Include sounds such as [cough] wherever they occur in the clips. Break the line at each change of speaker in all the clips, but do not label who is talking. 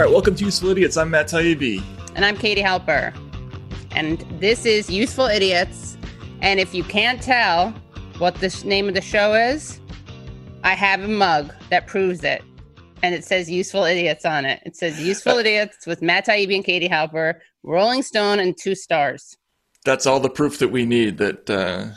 All right, welcome to Useful Idiots. I'm Matt Taibbi.
And I'm Katie Halper. And this is Useful Idiots. And if you can't tell what the name of the show is, I have a mug that proves it. And it says Useful Idiots on it. It says Useful [laughs] Idiots with Matt Taibbi and Katie Halper, Rolling Stone, and two stars.
That's all the proof that we need that uh,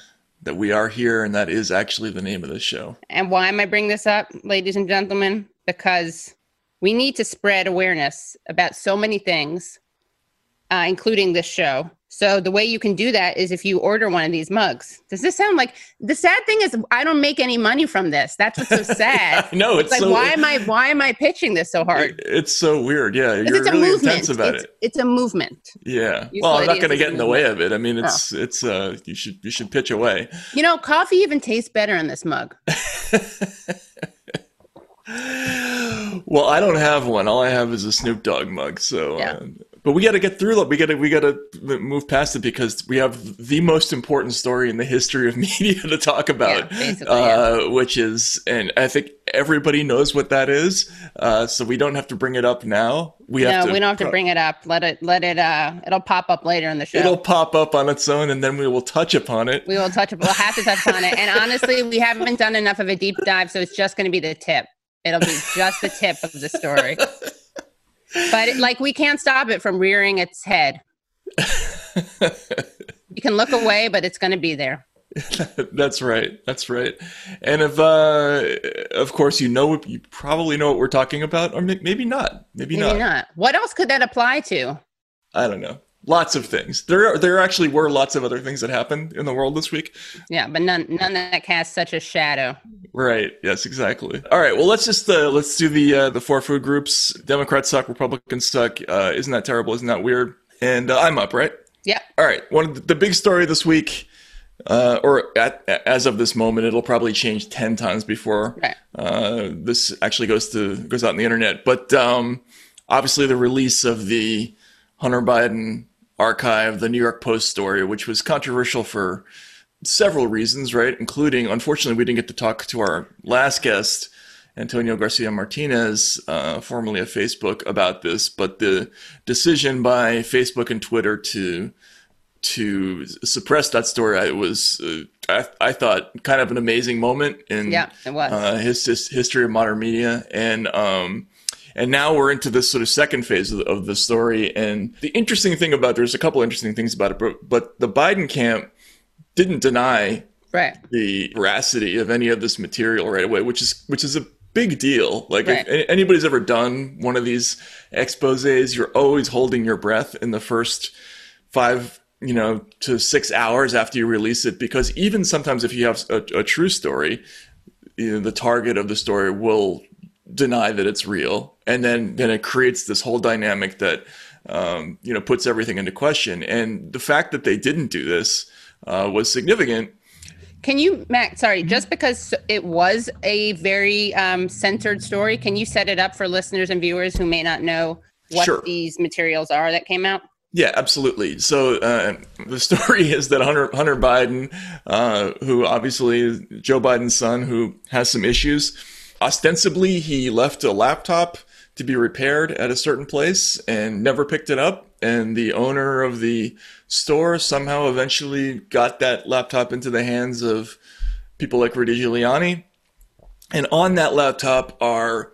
that we are here, and that is actually the name of the show.
And why am I bringing this up, ladies and gentlemen? Because we need to spread awareness about so many things, uh, including this show. So the way you can do that is if you order one of these mugs. Does this sound like the sad thing is I don't make any money from this. That's what's so [laughs] sad. [laughs]
no, it's,
it's like
so,
why am I why am I pitching this so hard?
It's so weird. Yeah, you're it's really intense about
it's,
it.
It's a movement.
Yeah. Well, I'm not going to get in the way of it. I mean, it's oh. it's uh you should you should pitch away.
You know, coffee even tastes better in this mug. [laughs]
well, I don't have one. All I have is a Snoop Dogg mug. So yeah. uh, but we got to get through it. We got to we got to move past it because we have the most important story in the history of [laughs] media to talk about,
yeah, uh,
yeah. which is, and I think everybody knows what that is. Uh, so we don't have to bring it up now.
We
no,
have to, we don't have to bring it up. Let it let it. Uh, it'll pop up later in the show.
It'll pop up on its own, and then we will touch upon it.
We will touch. We'll have to touch upon it. And honestly, we haven't done enough of a deep dive, so it's just going to be the tip. It'll be just the tip of the story. but it, like we can't stop it from rearing its head. you can look away, but it's going to be there. [laughs]
That's right. That's right. And if, uh, of course, you know, you probably know what we're talking about, or maybe not. Maybe,
maybe
not.
not. What else could that apply to?
I don't know lots of things. There, there actually were lots of other things that happened in the world this week.
Yeah, but none, none that cast such a shadow.
Right. Yes. Exactly. All right. Well, let's just uh, let's do the uh, the four food groups. Democrats suck. Republicans suck. Uh, isn't that terrible? Isn't that weird? And uh, I'm up, right?
Yeah.
All right. One of the, the big story this week. Uh, or at, as of this moment, it'll probably change ten times before
right.
uh, this actually goes to goes out on the internet. But um, obviously, the release of the Hunter Biden archive the New York Post story, which was controversial for several reasons, right? Including, unfortunately, we didn't get to talk to our last guest, Antonio Garcia Martinez, uh, formerly of Facebook, about this. But the decision by Facebook and Twitter to to suppress that story, it was, uh, I, I, thought, kind of an amazing moment in
yeah, it was.
Uh, his, his, history of modern media, and um, and now we're into this sort of second phase of the, of the story. And the interesting thing about there's a couple interesting things about it, but, but the Biden camp didn't deny
right.
the veracity of any of this material right away, which is which is a big deal. Like
right.
if anybody's ever done one of these exposes, you're always holding your breath in the first five you know to six hours after you release it because even sometimes if you have a, a true story you know, the target of the story will deny that it's real, and then then it creates this whole dynamic that um, you know puts everything into question. And the fact that they didn't do this uh, was significant.
Can you, Matt? Sorry, just because it was a very um, centered story, can you set it up for listeners and viewers who may not know what
sure.
these materials are that came out?
Yeah, absolutely. So uh, the story [laughs] is that Hunter Hunter Biden, uh, who obviously is Joe Biden's son, who has some issues, ostensibly he left a laptop to be repaired at a certain place and never picked it up. And the owner of the store somehow eventually got that laptop into the hands of people like Rudy Giuliani. And on that laptop are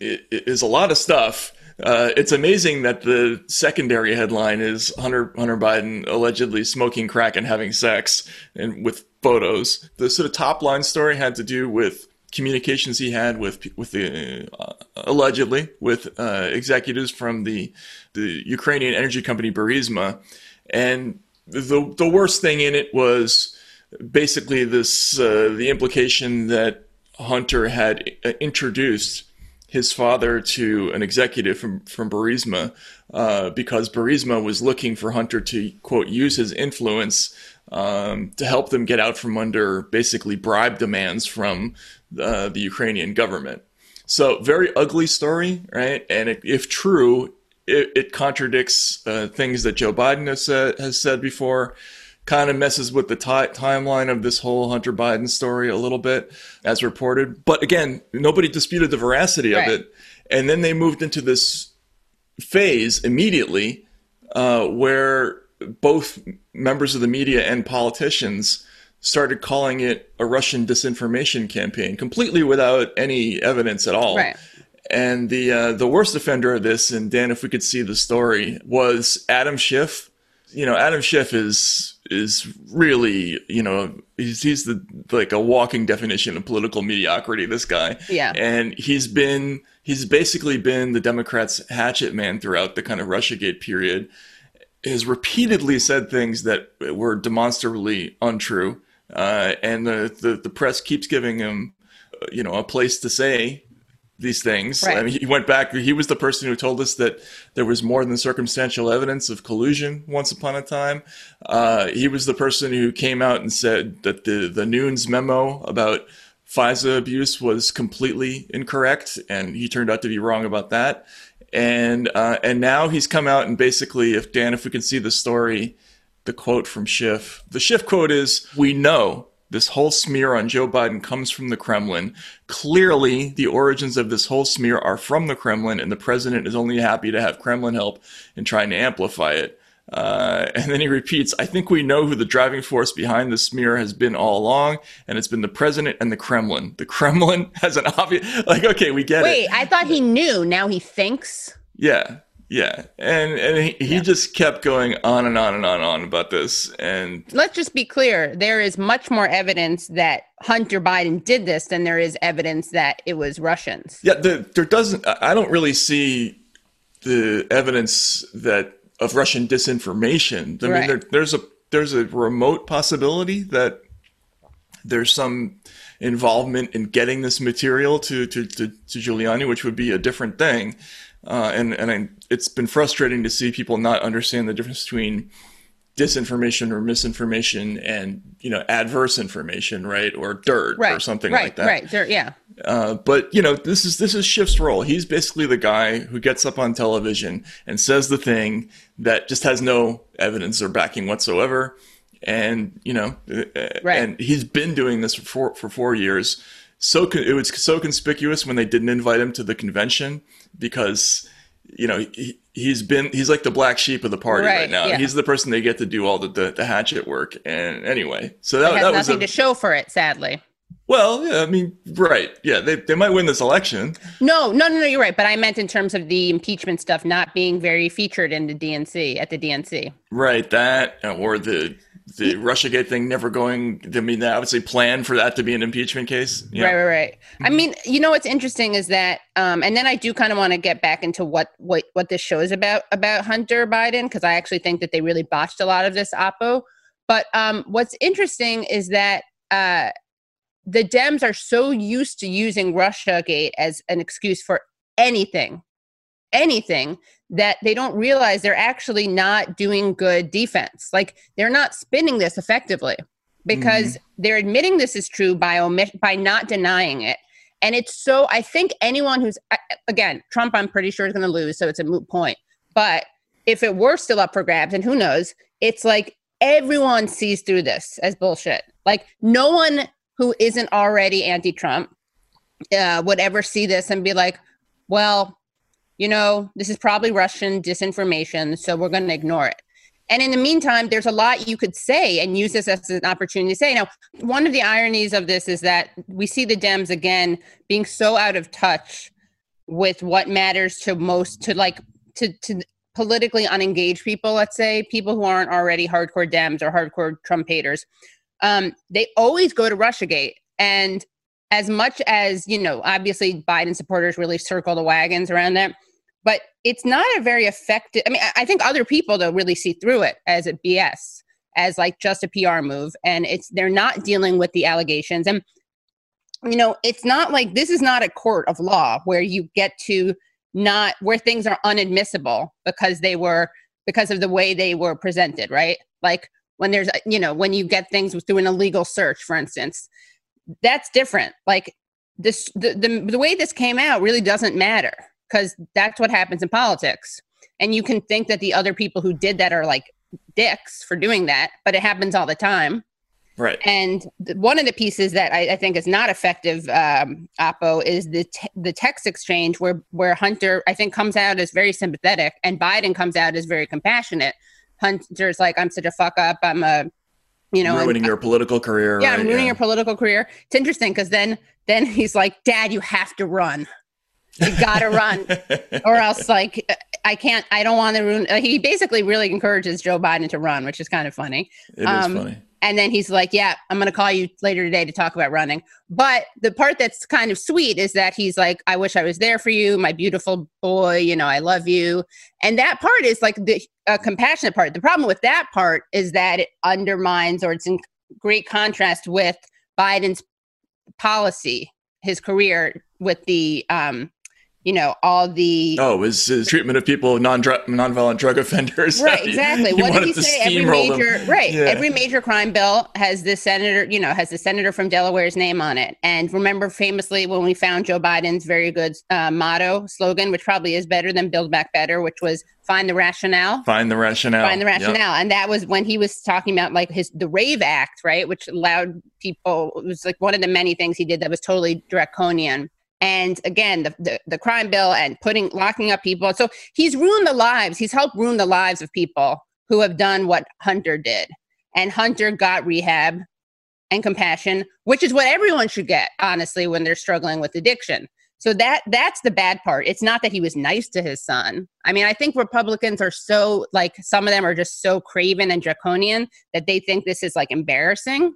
is a lot of stuff. Uh, it's amazing that the secondary headline is Hunter Hunter Biden allegedly smoking crack and having sex, and with photos. The sort of top line story had to do with communications he had with with the uh, allegedly with uh, executives from the the Ukrainian energy company Burisma, and the the worst thing in it was basically this uh, the implication that Hunter had uh, introduced his father to an executive from from Burisma uh, because Burisma was looking for Hunter to quote use his influence um, to help them get out from under basically bribe demands from uh, the Ukrainian government. So very ugly story, right? And it, if true, it, it contradicts uh, things that Joe Biden has said, has said before. Kind of messes with the t- timeline of this whole Hunter Biden story a little bit, as reported. But again, nobody disputed the veracity
right.
of it. And then they moved into this phase immediately uh, where both members of the media and politicians started calling it a Russian disinformation campaign, completely without any evidence at all.
Right.
And the uh, the worst offender of this, and Dan, if we could see the story, was Adam Schiff. You know, Adam Schiff is is really, you know, he's he's the like a walking definition of political mediocrity. This guy,
Yeah.
and he's been he's basically been the Democrats' hatchet man throughout the kind of RussiaGate period. Has repeatedly said things that were demonstrably untrue, uh, and the, the the press keeps giving him, uh, you know, a place to say these things.
Right.
I mean, he went back. He was the person who told us that there was more than circumstantial evidence of collusion once upon a time. Uh, he was the person who came out and said that the the Nunes memo about FISA abuse was completely incorrect, and he turned out to be wrong about that. And uh, and now he's come out and basically, if Dan, if we can see the story, the quote from Schiff, the Schiff quote is, "We know." This whole smear on Joe Biden comes from the Kremlin. Clearly, the origins of this whole smear are from the Kremlin, and the president is only happy to have Kremlin help in trying to amplify it. Uh, and then he repeats, I think we know who the driving force behind the smear has been all along, and it's been the president and the Kremlin. The Kremlin [laughs] has an obvious, like, okay, we get
Wait,
it.
Wait, I thought he knew. Now he thinks.
Yeah, yeah. And and he, he just kept going on and on and on and on about this. And
Let's just be clear. There is much more evidence that Hunter Biden did this than there is evidence that it was Russians.
yeah, the, there doesn't, I don't really see the evidence that of Russian disinformation. I
Right.
mean, there, there's a there's a remote possibility that there's some involvement in getting this material to to, to, to Giuliani, which would be a different thing. Uh, and and I, it's been frustrating to see people not understand the difference between disinformation or misinformation and you know adverse information, right, or dirt
Right.
or something
right,
like that.
Right. There, yeah.
Uh, but you know, this is this is Schiff's role. He's basically the guy who gets up on television and says the thing that just has no evidence or backing whatsoever. And you know, uh,
Right.
and he's been doing this for four, for four years. So con- it was so conspicuous when they didn't invite him to the convention because you know he, he's been he's like the black sheep of the party right,
Right,
now.
yeah.
He's the person they get to do all the the, the hatchet work. And anyway, so that, that was
nothing
a,
to show for it, sadly.
well, yeah, I mean, right, yeah, they they might win this election.
No, no, no, no, you're right. But I meant in terms of the impeachment stuff not being very featured in the DNC at the DNC.
Right, that or the the RussiaGate thing never going. I mean, they obviously say plan for that to be an impeachment case. Yeah.
Right, right, right. I mean, you know what's interesting is that, um, and then I do kind of want to get back into what what what this show is about about Hunter Biden because I actually think that they really botched a lot of this oppo. But um, what's interesting is that uh, the Dems are so used to using RussiaGate as an excuse for anything, anything that they don't realize they're actually not doing good defense. Like they're not spinning this effectively because they're admitting this is true by omit by not denying it. And it's so I think anyone who's again Trump, I'm pretty sure is going to lose, so it's a moot point. But if it were still up for grabs, and who knows, it's like everyone sees through this as bullshit. Like no one who isn't already anti-Trump uh, would ever see this and be like, well, you know, this is probably Russian disinformation, so we're going to ignore it. And in the meantime, there's a lot you could say and use this as an opportunity to say. Now, one of the ironies of this is that we see the Dems again being so out of touch with what matters to most to like to to politically unengaged people, let's say, people who aren't already hardcore Dems or hardcore Trump haters. Um, they always go to Russiagate. And as much as, you know, obviously Biden supporters really circle the wagons around that, but it's not a very effective. I mean, I- think other people though really see through it as a BS, as like just a PR move, and it's they're not dealing with the allegations. And you know, it's not like this is not a court of law where you get to not where things are unadmissible because they were because of the way they were presented, right? Like when there's you know when you get things through an illegal search, for instance, that's different. Like this, the the, the way this came out really doesn't matter because that's what happens in politics. And you can think that the other people who did that are like dicks for doing that, but it happens all the time.
Right.
And th- one of the pieces that I, I think is not effective, um, Oppo, is the t- the text exchange where where Hunter I think comes out as very sympathetic and Biden comes out as very compassionate. Hunter's like, I'm such a fuck up. I'm a, you know,
ruining
and-
your political career.
yeah,
right?
I'm ruining your political career. It's interesting because then then he's like, Dad, you have to run. You gotta run, [laughs] or else like I can't. I don't want to ruin. He basically really encourages Joe Biden to run, which is kind of funny.
It is
um,
funny.
And then he's like, "Yeah, I'm going to call you later today to talk about running." But the part that's kind of sweet is that he's like, "I wish I was there for you, my beautiful boy. You know, I love you." And that part is like the compassionate part. The problem with that part is that it undermines, or it's in great contrast with Biden's policy, his career with the, um, you know, all the
Oh, his, his treatment of people, non nonviolent drug offenders. [laughs]
Right, exactly. what did he say? Every
steamroll them.
major right,
Yeah.
every major crime bill has the senator, you know, has the senator from Delaware's name on it. And remember, famously, when we found Joe Biden's very good uh, motto slogan, which probably is better than "Build Back Better," which was "Find the rationale."
Find the rationale.
Find the
Yep.
rationale, and that was when he was talking about like his the Rave Act, right, which allowed people. It was like one of the many things he did that was totally draconian. And again, the, the the crime bill and putting locking up people. So he's ruined the lives. He's helped ruin the lives of people who have done what Hunter did. And Hunter got rehab and compassion, which is what everyone should get, honestly, when they're struggling with addiction. So that that's the bad part. It's not that he was nice to his son. I mean, I think Republicans are so like some of them are just so craven and draconian that they think this is like embarrassing.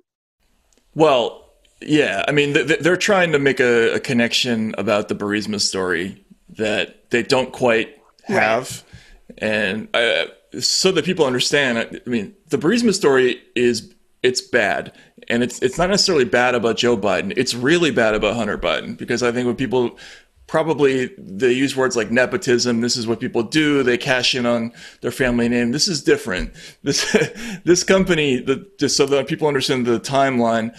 Well, yeah. I mean, th- th- they're trying to make a, a connection about the Burisma story that they don't quite have. And uh, so that people understand, I I mean, the Burisma story is it's bad, and it's it's not necessarily bad about Joe Biden. It's really bad about Hunter Biden because I think when people probably they use words like nepotism. This is what people do. They cash in on their family name. This is different. This [laughs] this company, the, just so that people understand the timeline.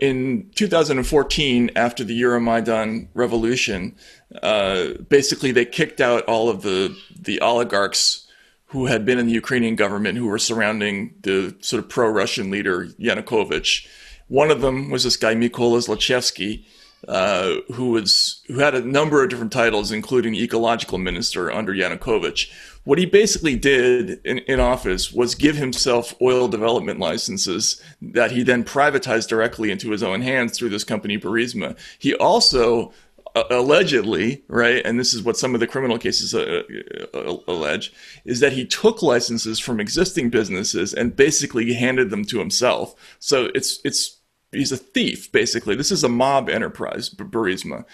In 2014, after the Euromaidan revolution, uh, basically they kicked out all of the the oligarchs who had been in the Ukrainian government who were surrounding the sort of pro-Russian leader Yanukovych. One of them was this guy Mykola Zlochevsky, uh, who was who had a number of different titles, including ecological minister under Yanukovych. What he basically did in, in office was give himself oil development licenses that he then privatized directly into his own hands through this company Burisma. He also uh, allegedly, right, and this is what some of the criminal cases uh, uh, allege, is that he took licenses from existing businesses and basically handed them to himself. So it's it's he's a thief basically. This is a mob enterprise, Burisma.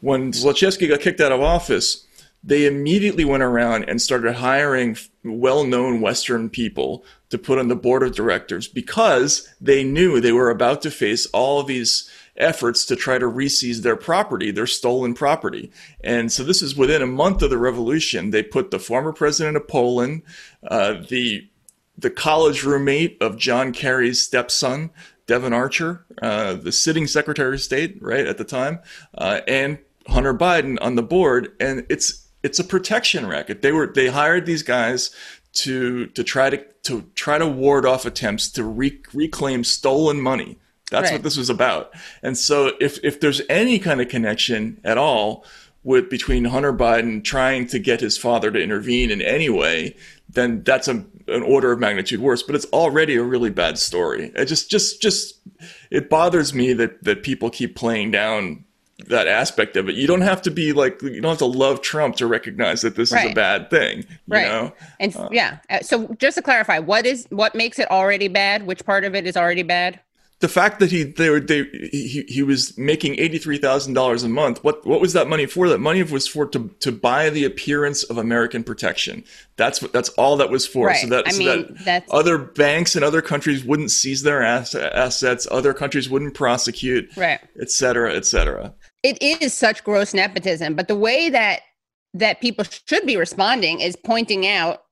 When Zlochevsky got kicked out of office, they immediately went around and started hiring well-known Western people to put on the board of directors because they knew they were about to face all of these efforts to try to reseize their property, their stolen property. And so this is within a month of the revolution. They put the former president of Poland, uh, the the college roommate of John Kerry's stepson, Devon Archer, uh, the sitting Secretary of State, right at the time, uh, and Hunter Biden on the board, and it's it's a protection racket. They were they hired these guys to to try to to try to ward off attempts to re- reclaim stolen money. That's
Right.
what this was about. And so if if there's any kind of connection at all with between Hunter Biden trying to get his father to intervene in any way, then that's a, an order of magnitude worse. But it's already a really bad story. It just just just it bothers me that that people keep playing down that aspect of it. You don't have to be like you don't have to love Trump to recognize that this is a bad thing. You
Right.
know?
And yeah, uh, so just to clarify, what is what makes it already bad? Which part of it is already bad?
the fact that he they were they he, he was making eighty three thousand dollars a month. What what was that money for? That money was for to to buy the appearance of American protection. That's what that's all that was for. So that
I
so
mean,
that
that's-
other banks and other countries wouldn't seize their ass, assets. Other countries wouldn't prosecute.
Right.
Et cetera, et cetera.
It is such gross nepotism but the way that that people should be responding is pointing out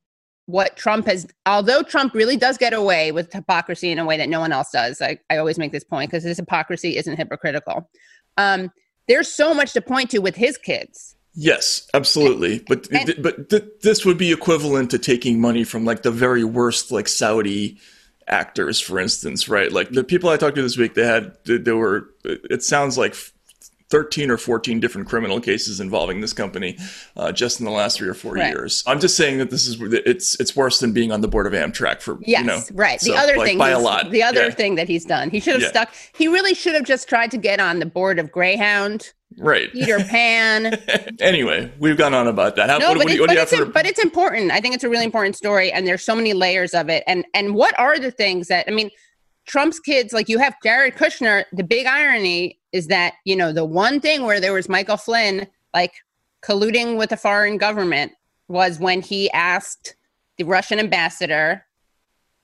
what trump has although trump really does get away with hypocrisy in a way that no one else does i, I always make this point because his hypocrisy isn't hypocritical um, there's so much to point to with his kids
Yes, absolutely. But
and-
but th- this would be equivalent to taking money from like the very worst like Saudi actors, for instance, right? Like the people I talked to this week, they had, they were, it sounds like 13 or 14 different criminal cases involving this company uh, just in the last three or four right. years. I'm just saying that this is it's it's worse than being on the board of Amtrak for
yes,
you know,
right. So, the other
like,
thing
by a lot.
The other
yeah.
thing that he's done, he should have yeah. stuck. He really should have just tried to get on the board of Greyhound.
Right.
Peter Pan. [laughs]
anyway, we've gone on about that.
How, no, what, but, what, it, what but, it's but it's important. I think it's a really important story, and there's so many layers of it. And and what are the things that I mean? Trump's kids, like you have Jared Kushner. The big irony is that you know the one thing where there was Michael Flynn like colluding with a foreign government was when he asked the Russian ambassador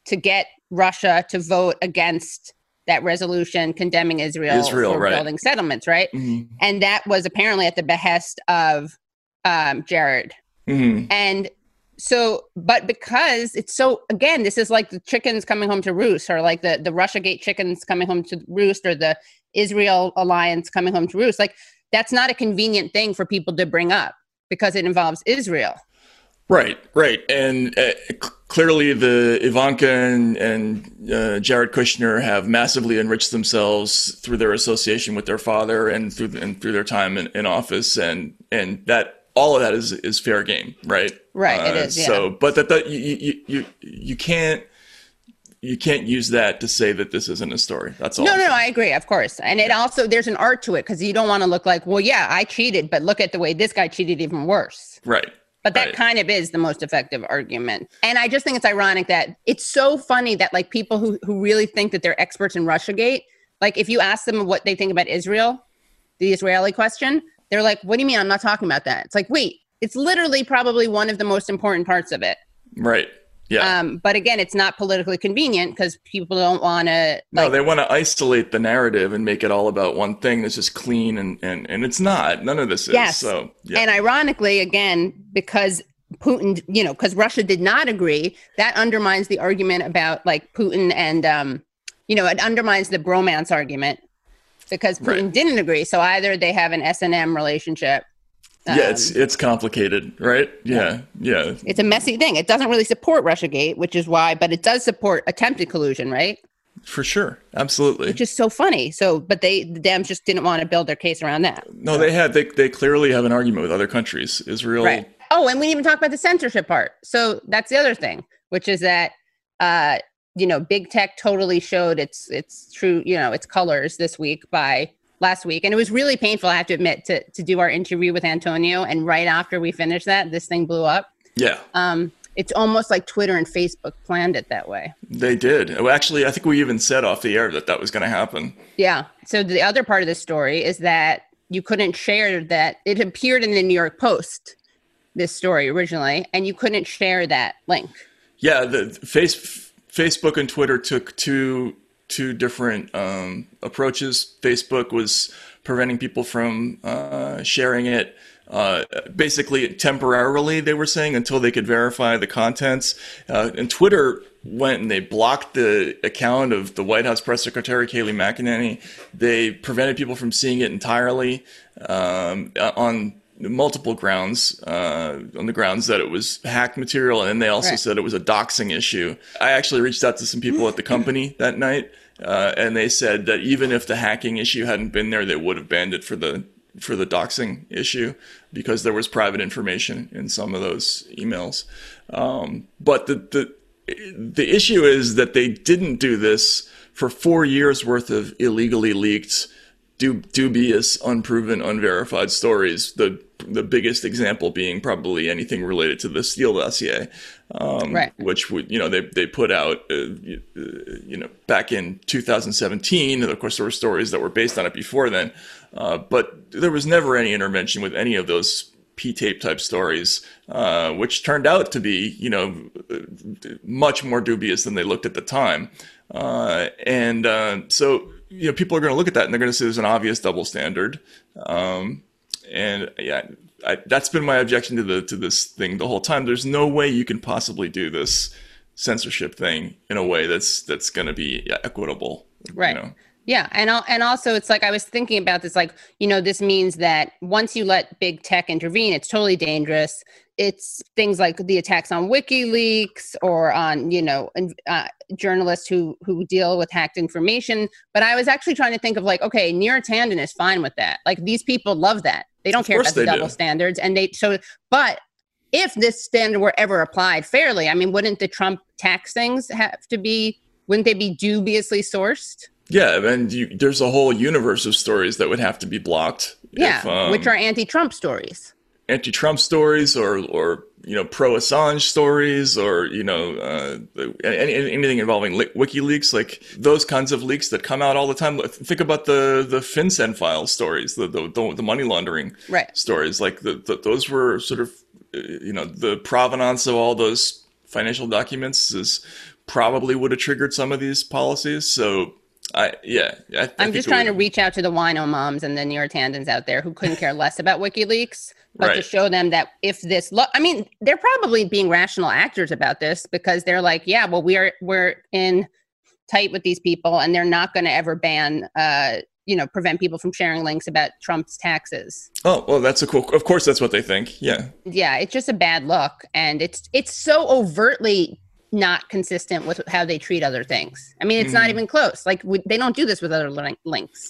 to get Russia to vote against that resolution condemning Israel,
Israel
for
right.
building settlements, right?
Mm-hmm.
And that was apparently at the behest of um, Jared.
Mm-hmm.
And so, but because it's so, again, this is like the chickens coming home to roost, or like the the Russia Gate chickens coming home to roost, or the Israel alliance coming home to roost. Like that's not a convenient thing for people to bring up because it involves Israel.
Right, right, and uh, clearly the Ivanka and, and uh, Jared Kushner have massively enriched themselves through their association with their father and through the, and through their time in, in, office, and and that all of that is is fair game, right?
Right, uh, it is. Yeah.
So, but that, that you, you you you can't you can't use that to say that this isn't a story. That's all.
No, no, no, I agree, of course. And it also there's an art to it because you don't want to look like, well, yeah, I cheated, but look at the way this guy cheated even worse.
Right.
But that
right.
kind of is the most effective argument. And I just think it's ironic that it's so funny that like people who who really think that they're experts in Russiagate, like if you ask them what they think about Israel, the Israeli question, they're like, "What do you mean I'm not talking about that?" It's like, "Wait, it's literally probably one of the most important parts of it."
Right. Yeah.
Um, but again, it's not politically convenient because people don't want to. Like,
no, they want to isolate the narrative and make it all about one thing that's just clean, and and and it's not. None of this is.
Yes.
So, yeah.
and ironically, again, because Putin, you know, because Russia did not agree, that undermines the argument about like Putin and, um, you know, it undermines the bromance argument because Putin
Right.
didn't agree. So either they have an S and M relationship.
Yeah, it's
um,
it's complicated, right? Yeah, yeah,
it's a messy thing. It doesn't really support RussiaGate, which is why, but it does support attempted collusion, right?
for sure, absolutely.
Which is so funny. So, but they, the Dems just didn't want to build their case around that.
no, they had they they clearly have an argument with other countries. Israel,
Right. Oh, and we didn't even talk about the censorship part. So that's the other thing, which is that uh, you know, big tech totally showed its its true, you know, its colors this week by last week. And it was really painful, I have to admit, to to do our interview with Antonio. And right after we finished that, this thing blew up.
yeah,
Um, it's almost like Twitter and Facebook planned it that way.
they did. Well, actually, I think we even said off the air that that was going to happen.
Yeah. So the other part of the story is that you couldn't share that it appeared in the New York Post, this story originally, and you couldn't share that link.
Yeah, the face, Facebook and Twitter took two two different um, approaches. Facebook was preventing people from uh, sharing it. Uh, basically, temporarily, they were saying until they could verify the contents. Uh, and Twitter went and they blocked the account of the White House press secretary Kayleigh McEnany. They prevented people from seeing it entirely um, on multiple grounds, uh, on the grounds that it was hacked material, and they also
Right.
said it was a doxing issue. I actually reached out to some people at the [laughs] company that night, uh, and they said that even if the hacking issue hadn't been there, they would have banned it for the for the doxing issue because there was private information in some of those emails. Um, but the, the the issue is that they didn't do this for four years worth of illegally leaked, du- dubious, unproven, unverified stories. The the biggest example being probably anything related to the Steele dossier, um,
Right.
which would you know they they put out uh, you, uh, you know back in 2017. And of course, there were stories that were based on it before then, uh, but there was never any intervention with any of those P-tape type stories, uh, which turned out to be, you know, much more dubious than they looked at the time. Uh, and uh, so, you know, people are going to look at that and they're going to say there's an obvious double standard. Um, and yeah, I, that's been my objection to the to this thing the whole time. There's no way you can possibly do this censorship thing in a way that's that's going to be equitable.
Right.
You know?
Yeah, and al- and also it's like I was thinking about this like, you know, this means that once you let big tech intervene, it's totally dangerous. it's things like the attacks on WikiLeaks or on you know uh, journalists who who deal with hacked information. But I was actually trying to think of like, okay, Neera Tanden is fine with that. Like these people love that. They don't
Of
care about the double
do.
standards, and they so. But if this standard were ever applied fairly, I mean, wouldn't the Trump tax things have to be? Wouldn't they be dubiously sourced?
Yeah, and you, there's a whole universe of stories that would have to be blocked.
Yeah,
if, um,
which are anti-Trump stories.
anti-Trump stories or or you know pro-Assange stories or you know uh, any, anything involving WikiLeaks, like those kinds of leaks that come out all the time. Think about the the FinCEN file stories, the the, the, the money laundering
Right.
stories. Like the, the, those were sort of uh, you know the provenance of all those financial documents is probably would have triggered some of these policies. So. I yeah, I,
I'm just trying to reach out to the wino moms and the Neera Tandens out there who couldn't care less about WikiLeaks, but to show them that if this look, I mean, they're probably being rational actors about this because they're like, yeah, well, we are we're in tight with these people, and they're not going to ever ban, uh, you know, prevent people from sharing links about Trump's taxes.
Oh well, that's a cool. Of course, that's what they think. Yeah,
Yeah, it's just a bad look, and it's it's so overtly not consistent with how they treat other things. I mean, it's not
Mhm.
even close. Like we, they don't do this with other link- links.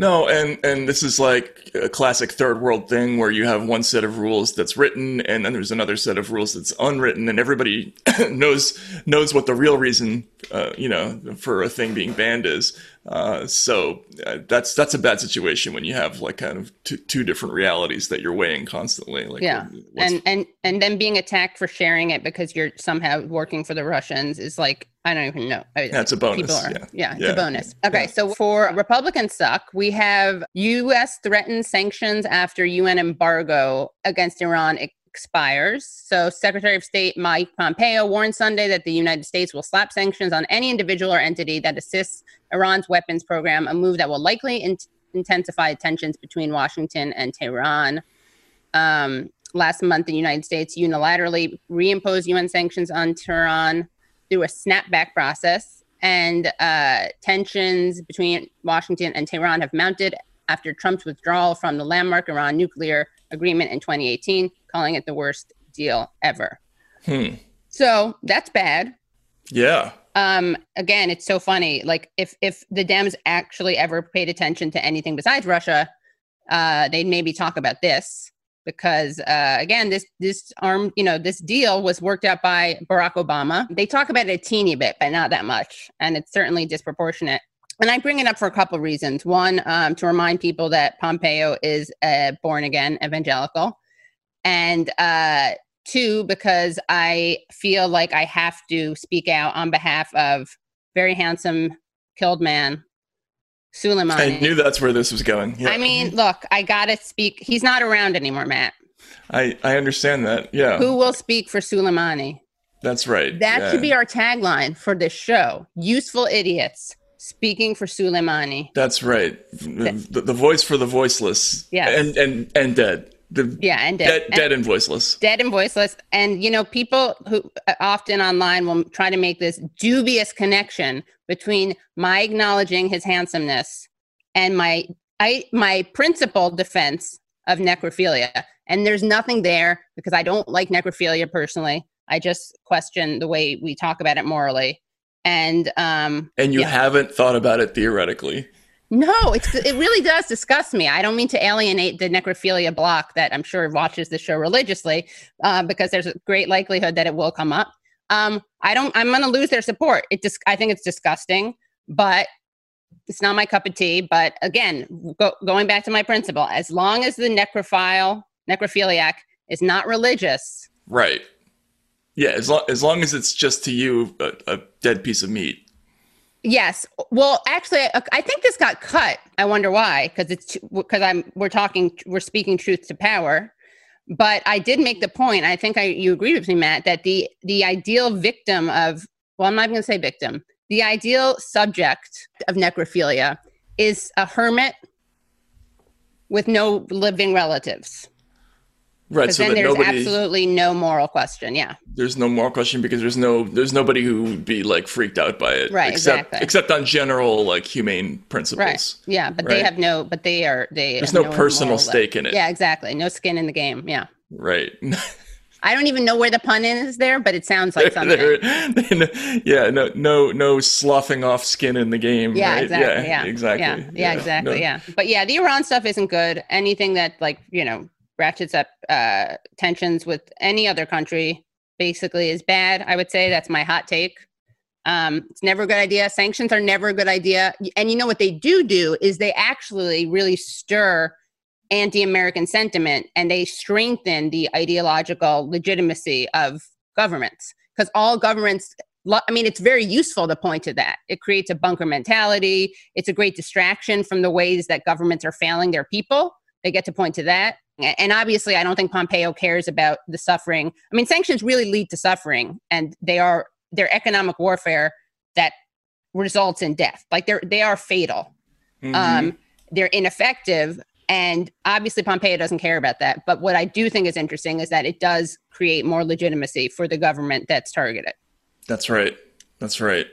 No, and and this is like a classic third world thing where you have one set of rules that's written, and then there's another set of rules that's unwritten, and everybody [laughs] knows knows what the real reason, uh, you know, for a thing being banned is. Uh, so uh, that's that's a bad situation when you have like kind of two, two different realities that you're weighing constantly. Like,
Yeah, and and and then being attacked for sharing it because you're somehow working for the Russians is like I don't even know.
That's a bonus.
Are,
Yeah.
yeah, it's
Yeah.
a bonus. Okay,
Yeah.
so for Republicans suck, we have U.S. threatened sanctions after UN embargo against Iran expires. So Secretary of State Mike Pompeo warned Sunday that the United States will slap sanctions on any individual or entity that assists Iran's weapons program, a move that will likely in- intensify tensions between Washington and Tehran. Um, last month, the United States unilaterally reimposed UN sanctions on Tehran through a snapback process, and uh, tensions between Washington and Tehran have mounted after Trump's withdrawal from the landmark Iran nuclear agreement in 2018, calling it the worst deal ever.
Hmm.
So that's bad.
Yeah.
Um, again, it's so funny. Like if if the Dems actually ever paid attention to anything besides Russia, uh, they'd maybe talk about this because uh, again, this this arm, you know, this deal was worked out by Barack Obama. They talk about it a teeny bit, but not that much, and it's certainly disproportionate. And I bring it up for a couple of reasons. One, um, to remind people that Pompeo is a born again evangelical, and uh, two, because I feel like I have to speak out on behalf of very handsome killed man Soleimani.
I knew that's where this was going. Yeah.
I mean, look, I gotta speak. He's not around anymore, Matt.
I I understand that. Yeah.
Who will speak for Soleimani?
That's right.
That
yeah.
should be our tagline for this show. Useful idiots speaking for Soleimani.
That's right. The, the, voice for the voiceless.
Yes.
And and and dead. The
Yeah, and
dead,
dead, and-
dead and voiceless.
dead and voiceless. And you know, people who uh, often online will try to make this dubious connection between my acknowledging his handsomeness and my I my principal defense of necrophilia. And there's nothing there because I don't like necrophilia personally. I just question the way we talk about it morally. And um
And you
yeah.
haven't thought about it theoretically.
No, it really does disgust me. I don't mean to alienate the necrophilia block that I'm sure watches the show religiously, uh, because there's a great likelihood that it will come up. Um, I don't. I'm going to lose their support. It just. I think it's disgusting, but it's not my cup of tea. But again, go, going back to my principle, as long as the necrophile necrophiliac is not religious,
Right. Yeah, as long as long as it's just to you a, a dead piece of meat.
Yes. Well, actually, I, think this got cut. I wonder why? Because it's because I'm we're talking we're speaking truth to power. But I did make the point. I think I you agree with me, Matt, that the the ideal victim of well, I'm not going to say victim. The ideal subject of necrophilia is a hermit with no living relatives.
Right. So
then there's
nobody
absolutely no moral question. Yeah.
there's no moral question because there's no there's nobody who would be like freaked out by it.
Right,
Except
exactly.
except on general like humane principles.
Right. Yeah, but they have no. But they are. They.
There's
have
no personal stake in it.
Yeah, exactly. No skin in the game. Yeah.
Right. [laughs]
I don't even know where the pun is there, but it sounds like [laughs] something. [laughs]
yeah, no, no, no sloughing off skin in the game.
Yeah,
right?
exactly.
Yeah,
Yeah,
exactly.
Yeah, yeah, exactly.
No.
Yeah, but yeah, the Iran stuff isn't good. Anything that like you know ratchets up uh, tensions with any other country basically is bad. I would say that's my hot take. Um, it's never a good idea. Sanctions are never a good idea. And you know what they do do is they actually really stir anti-American sentiment and they strengthen the ideological legitimacy of governments because all governments I mean, it's very useful to point to that. It creates a bunker mentality. It's a great distraction from the ways that governments are failing their people. They get to point to that. A- And obviously, I don't think Pompeo cares about the suffering. I mean, sanctions really lead to suffering, and they are they're economic warfare that results in death. Like they're they are fatal.
Mhm.
Um, they're ineffective, and obviously Pompeo doesn't care about that. But what I do think is interesting is that it does create more legitimacy for the government that's targeted.
That's right. That's right.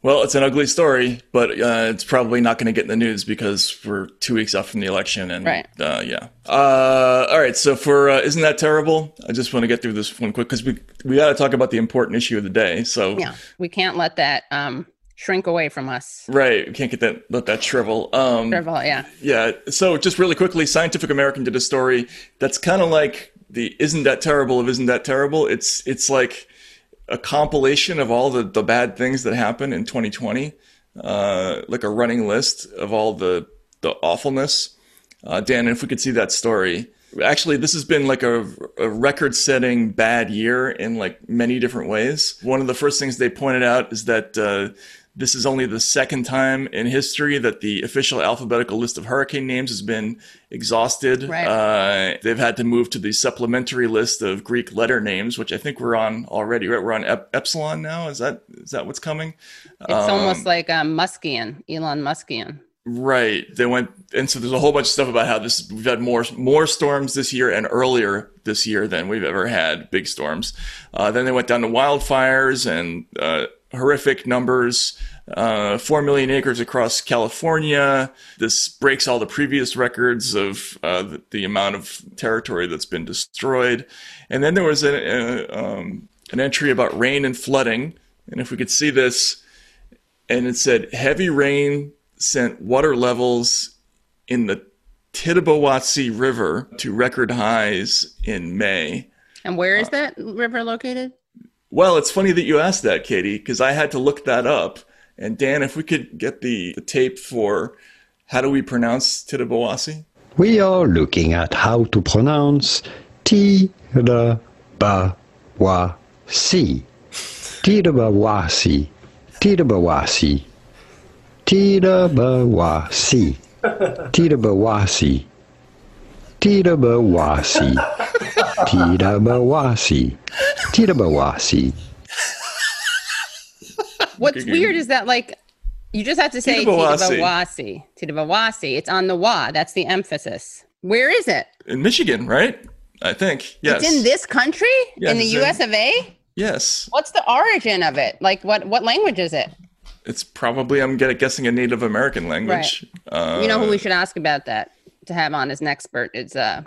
Well, it's an ugly story, but uh, it's probably not going to get in the news because we're two weeks out from the election, and
Right.
uh, yeah. Uh, all right. So for uh, isn't that terrible? I just want to get through this one quick because we we got to talk about the important issue of the day. So
Yeah, we can't let that um, shrink away from us.
right, we can't get that let that shrivel. Um,
Shrivel, yeah.
Yeah. So just really quickly, Scientific American did a story that's kind of like the "Isn't that terrible?" of "Isn't that terrible?" It's it's like a compilation of all the the bad things that happened in 2020, uh, like a running list of all the the awfulness. Uh, Dan, if we could see that story. Actually, this has been like a, a record-setting bad year in like many different ways. One of the first things they pointed out is that uh, this is only the second time in history that the official alphabetical list of hurricane names has been exhausted.
Right.
Uh, they've had to move to the supplementary list of Greek letter names, which I think we're on already. Right, we're on ep- epsilon now. Is that is that what's coming?
It's almost like um, Muskian, Elon Muskian.
Right. They went, and so there's a whole bunch of stuff about how this we've had more more storms this year and earlier this year than we've ever had big storms. Uh, then they went down to wildfires and uh, horrific numbers. Uh, Four million acres across California. This breaks all the previous records of uh, the, the amount of territory that's been destroyed. And then there was a, a, um, an entry about rain and flooding. And if we could see this, and it said heavy rain sent water levels in the Tittabawassee River to record highs in May.
And where is that river located?
Well, it's funny that you asked that, Katie, because I had to look that up. And Dan, if we could get the, the tape for how do we pronounce Tittabawassee?
We are looking at how to pronounce Tittabawassee. Tittabawassee. Tittabawassee. Tittabawassee. Tittabawassee. Tittabawassee. Tittabawassee. Tittabawassee.
What's weird is that like you just have to say
Tittabawassee.
Tittabawassee. Tittabawassee. It's on the wa. That's the emphasis. Where is it?
In Michigan, right? I think. Yes.
It's in this country?
Yes,
in the
it's in-
US of A?
Yes.
What's the origin of it? Like what what language is it?
It's probably, I'm get- guessing, a Native American language. Uh,
you know who we should ask about that to have on as an expert is uh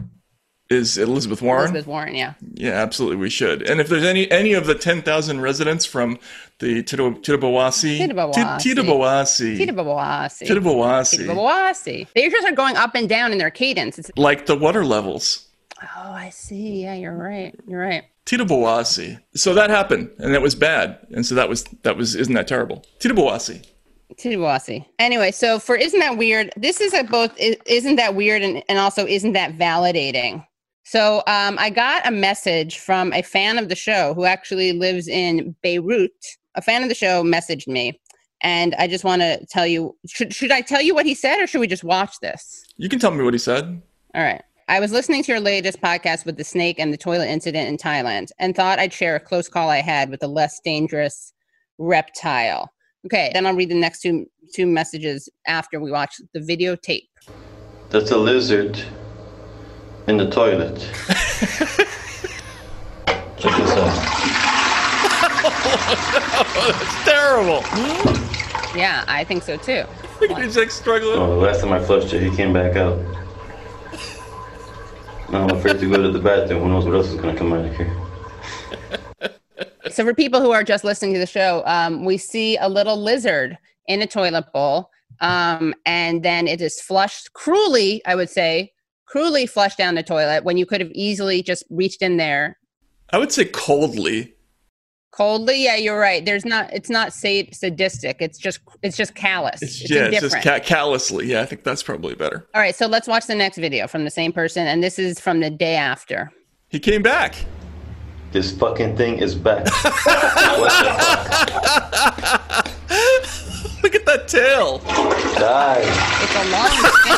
is Elizabeth Warren?
Elizabeth Warren, yeah.
Yeah, absolutely, we should. And if there's any any of the ten thousand residents from the Titta- Tittabawassee,
Tittabawassee.
Ti- Tittabawassee,
Tittabawassee.
Tittabawassee,
Tittabawassee. They just are going up and down in their cadence. It's,
like the water levels,
oh, I see. Yeah, you're right. You're right.
Tittabawassee. So that happened, and that was bad, and so that was that was isn't that terrible?
Anyway, so for isn't that weird? This is a both isn't that weird and, and also isn't that validating. So um, I got a message from a fan of the show who actually lives in Beirut. A fan of the show messaged me, and I just want to tell you. Should should I tell you what he said, or should we just watch this?
You can tell me what he said.
All right. I was listening to your latest podcast with the snake and the toilet incident in Thailand and thought I'd share a close call I had with a less dangerous reptile. Okay, then I'll read the next two two messages after we watch the videotape.
That's a lizard in the toilet. [laughs] Check this out. [laughs]
It's terrible.
Yeah, I think so too. [laughs]
He's like struggling.
Oh, the last time I flushed it, he came back out. I'm afraid to go to the bathroom. Who knows what else is gonna come out of here? [laughs]
So for people who are just listening to the show, um, we see a little lizard in a toilet bowl, um, and then it is flushed cruelly. I would say cruelly flushed down the toilet when you could have easily just reached in there
I would say coldly.
coldly. Yeah, you're right. There's not. It's not sa- sadistic. It's just. It's just callous.
It's,
It's,
yeah, it's just ca- callously. Yeah, I think that's probably better.
All right, so let's watch the next video from the same person, and this is from the day after.
He came back.
This fucking thing is back. fuck? [laughs]
Look at that tail.
Die.
It's a long skin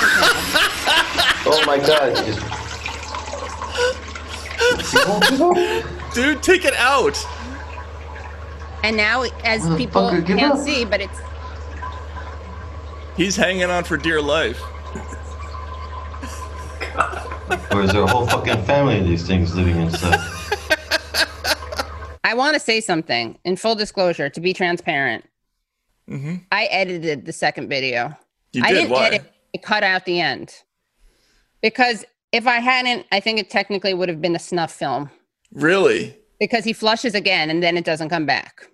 Oh my god. Just...
Dude, take it out.
And now, as people can't
up.
see, but it's
He's hanging on for dear life.
Or is there a whole fucking family of these things living inside? [laughs]
I want to say something in full disclosure to be transparent.
Mm-hmm.
I edited the second video.
You
I
did.
didn't
Why?
edit. I cut out the end because if I hadn't, I think it technically would have been a snuff film
Really?
because he flushes again and then it doesn't come back.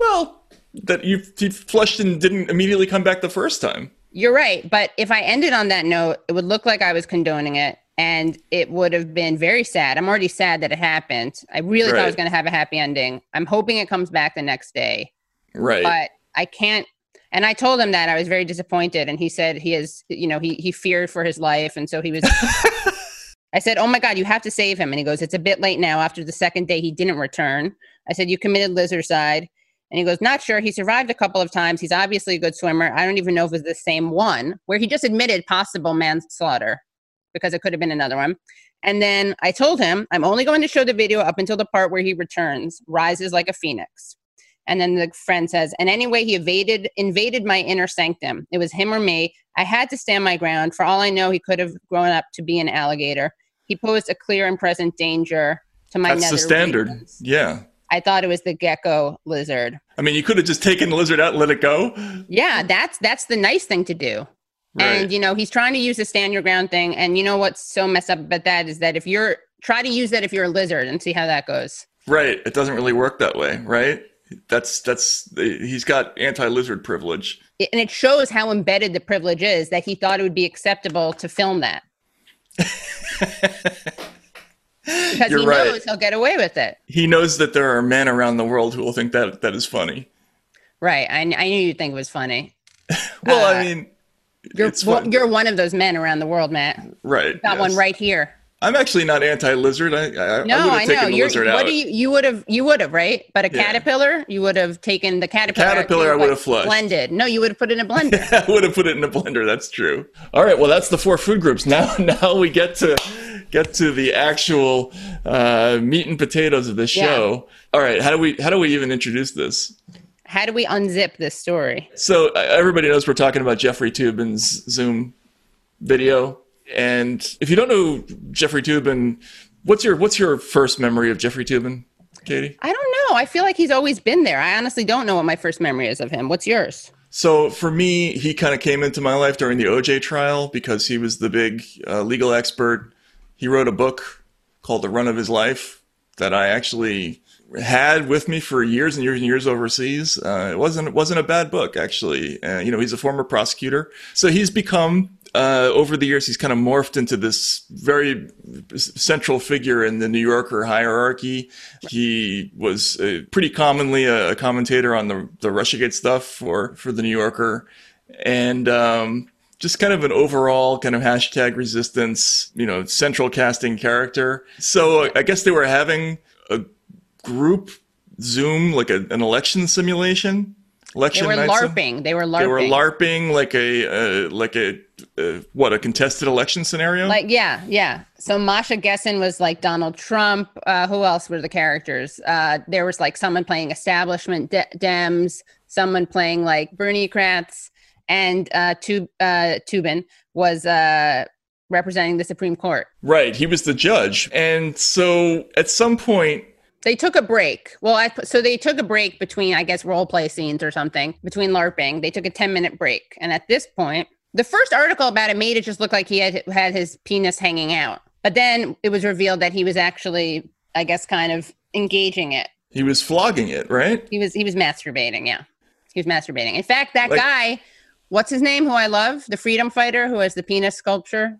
Well, that you he flushed and didn't immediately come back the first time.
You're right, but if I ended on that note, it would look like I was condoning it, and it would have been very sad. I'm already sad that it happened. I really thought I was going to have a happy ending. I'm hoping it comes back the next day.
Right.
but I can't. And I told him that I was very disappointed, and he said he is, you know, he he feared for his life, and so he was. [laughs] I said, "Oh my God, you have to save him," and he goes, "It's a bit late now. After the second day, he didn't return." I said, "You committed lizardcide," and he goes, "Not sure. He survived a couple of times. He's obviously a good swimmer. I don't even know if it was the same one where he just admitted possible manslaughter because it could have been another one." And then I told him, "I'm only going to show the video up until the part where he returns, rises like a phoenix." And then the friend says, and anyway, he evaded, invaded my inner sanctum. It was him or me. I had to stand my ground. For all I know, he could have grown up to be an alligator. He posed a clear and present danger to my
That's the standard.
regions.
Yeah.
I thought it was the gecko lizard.
I mean, you could have just taken the lizard out and let it go.
Yeah, that's that's the nice thing to do.
Right.
And you know, he's trying to use the stand your ground thing. And you know what's so messed up about that is that if you're try to use that if you're a lizard and see how that goes.
right. It doesn't really work that way, right? That's that's he's got anti-lizard privilege.
And it shows how embedded the privilege is that he thought it would be acceptable to film that. [laughs] because
You're
he
right.
knows he'll get away with it.
He knows that there are men around the world who will think that that is funny.
Right. I, I knew you'd think it was funny. [laughs]
Well,
Uh,
I mean,
You're, well, you're one of those men around the world, Matt.
right.
Got one right here.
I'm actually not anti-lizard. I, I, I would
No,
have taken
know.
the
You're,
lizard
what
out.
do you? You would have. You would have, right? But a
Yeah.
caterpillar, you would have taken the caterpillar.
caterpillar I would have flushed.
blended. No, you would have put it in a blender. [laughs]
I would have put it in a blender. That's true. All right. Well, that's the four food groups. Now, [laughs] now we get to get to the actual uh, meat and potatoes of this
Yeah.
show. All right. How do we how do we even introduce this?
How do we unzip this story?
So uh, everybody knows we're talking about Jeffrey Toobin's Zoom video, and if you don't know Jeffrey Toobin, what's your what's your first memory of Jeffrey Toobin, Katie?
I don't know. I feel like he's always been there. I honestly don't know what my first memory is of him. What's yours?
So for me, he kind of came into my life during the OJ trial because he was the big uh, legal expert. He wrote a book called The Run of His Life that I actually had with me for years and years and years overseas. Uh, it wasn't it wasn't a bad book actually. Uh, you know, he's a former prosecutor, so he's become uh, over the years he's kind of morphed into this very central figure in the New Yorker hierarchy. He was uh, pretty commonly a, commentator on the the RussiaGate stuff for for the New Yorker, and. Um, just kind of an overall kind of hashtag resistance, you know, central casting character. So I guess they were having a group Zoom, like a, an election simulation. Election They were
LARPing. They were LARPing.
They were LARPing like a uh, like a uh, what a contested election scenario.
Like yeah, yeah. So Masha Gessen was like Donald Trump. Uh, who else were the characters? Uh, there was like someone playing establishment de- Dems, someone playing like Bernie Kratz, and uh, Tub- uh, Toobin was uh, representing the Supreme Court.
right, he was the judge, and so at some point,
They took a break. Well, I, so they took a break between, I guess, role play scenes or something between LARPing. They took a 10 minute break. And at this point, the first article about it made it just look like he had had his penis hanging out. But then it was revealed that he was actually, I guess, kind of engaging it.
He was flogging it, right?
He was he was masturbating. Yeah, he was masturbating. In fact, that
Like-
guy, what's his name? Who I love, the freedom fighter who has the penis sculpture.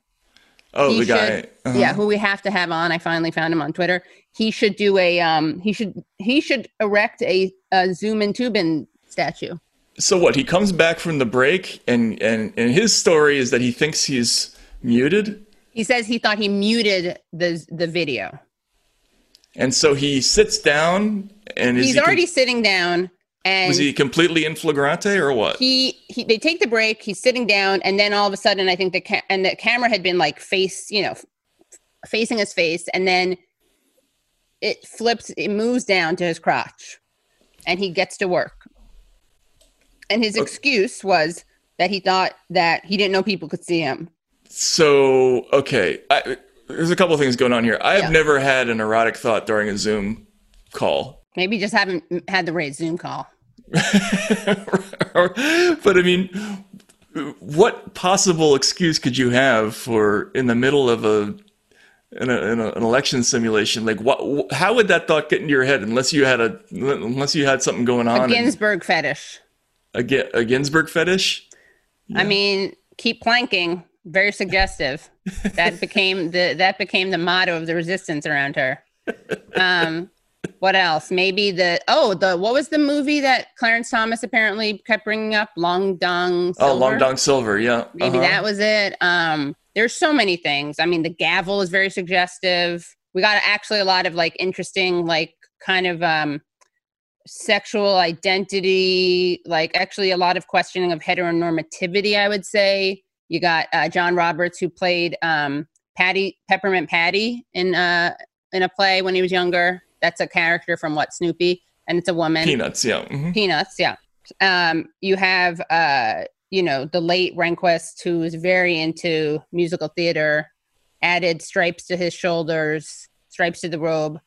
Oh,
He
the guy.
should-
uh-huh.
Yeah, who we have to have on. I finally found him on Twitter. He should do a um. He should he should erect a, a Zoom and Toobin statue.
So what? He comes back from the break, and and and his story is that he thinks he's muted,
He says he thought he muted the the video.
and so he sits down, and is
He's already sitting down, and
was he completely in flagrante or what?
he, he they take the break he's sitting down and then all of a sudden i think the ca- and the camera had been like face you know f- facing his face and then it flips it moves down to his crotch and he gets to work and his uh, excuse was that he thought that he didn't know people could see him
So okay, I, there's a couple of things going on here. I have
Yeah.
never had an erotic thought during a Zoom call,
maybe just haven't had the right zoom call [laughs]
but I mean, what possible excuse could you have for in the middle of a in, a, in a, an election simulation? Like, what? How would that thought get into your head unless you had a unless you had something going on?
a
and-
ginsburg fetish
a, a Ginsburg fetish?
I mean, keep planking. Very suggestive. [laughs] That became the that became the motto of the resistance around her. Um, what else? Maybe the oh the what was the movie that Clarence Thomas apparently kept bringing up? Long Dong.
Oh,
Silver?
Long Dong Silver, yeah.
Maybe
uh-huh.
that was it. Um, there's so many things. I mean, the gavel is very suggestive. We got actually a lot of like interesting, like kind of um, sexual identity, like actually a lot of questioning of heteronormativity. I would say you got uh, John Roberts who played um, Patty Peppermint Patty in uh, in a play when he was younger. That's a character from what Snoopy, and it's a woman.
Peanuts, yeah. mhm.
Peanuts, yeah. Um, you have uh, you know, the late Rehnquist who was very into musical theater, added stripes to his shoulders, stripes to the robe,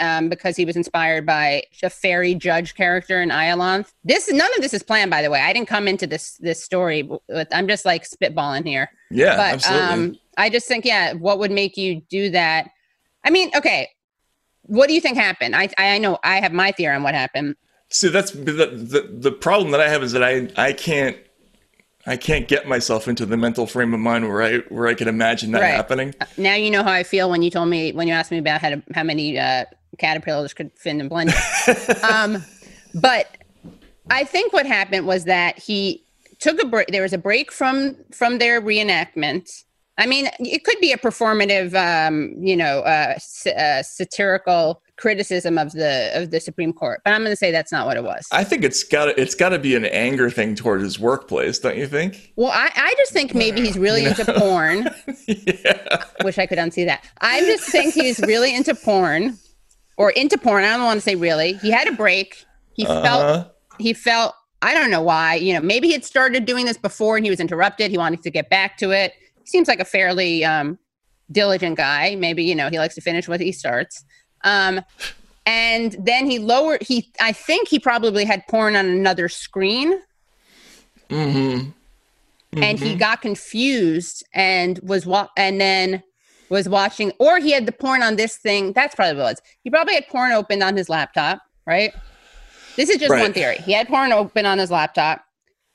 um, because he was inspired by a fairy judge character in Iolanthe. This none of this is planned, by the way. I didn't come into this this story. With, I'm just like spitballing here
Yeah,
but
absolutely.
um i just think yeah what would make you do that i mean okay what do you think happened i i know i have my theory on what happened
See, that's the, the the problem that I have is that I I can't I can't get myself into the mental frame of mind where I where I can imagine that
Right.
happening.
now you know how i feel when you told me when you asked me about how to, how many uh caterpillars could fit in a blender [laughs] um but i think what happened was that he took a break there was a break from from their reenactment i mean it could be a performative um you know uh, s- uh satirical criticism of the of the supreme court but i'm going to say that's not what it was
I think it's got it's got to be an anger thing toward his workplace, don't you think?
well i i just think maybe he's really into [laughs] porn
yeah.
wish I could unsee that. I just think he's really into porn or into porn. I don't want to say really. He had a break. He
Uh-huh.
felt he felt I don't know why. You know, maybe he had started doing this before and he was interrupted. He wanted to get back to it. Seems like a fairly um, diligent guy. Maybe you know he likes to finish what he starts. Um, and then he lowered. He I think he probably had porn on another screen
Mm-hmm.
and he got confused and was wa- and then was watching or he had the porn on this thing that's probably what it was he probably had porn opened on his laptop right this is just
Right.
one theory he had porn open on his laptop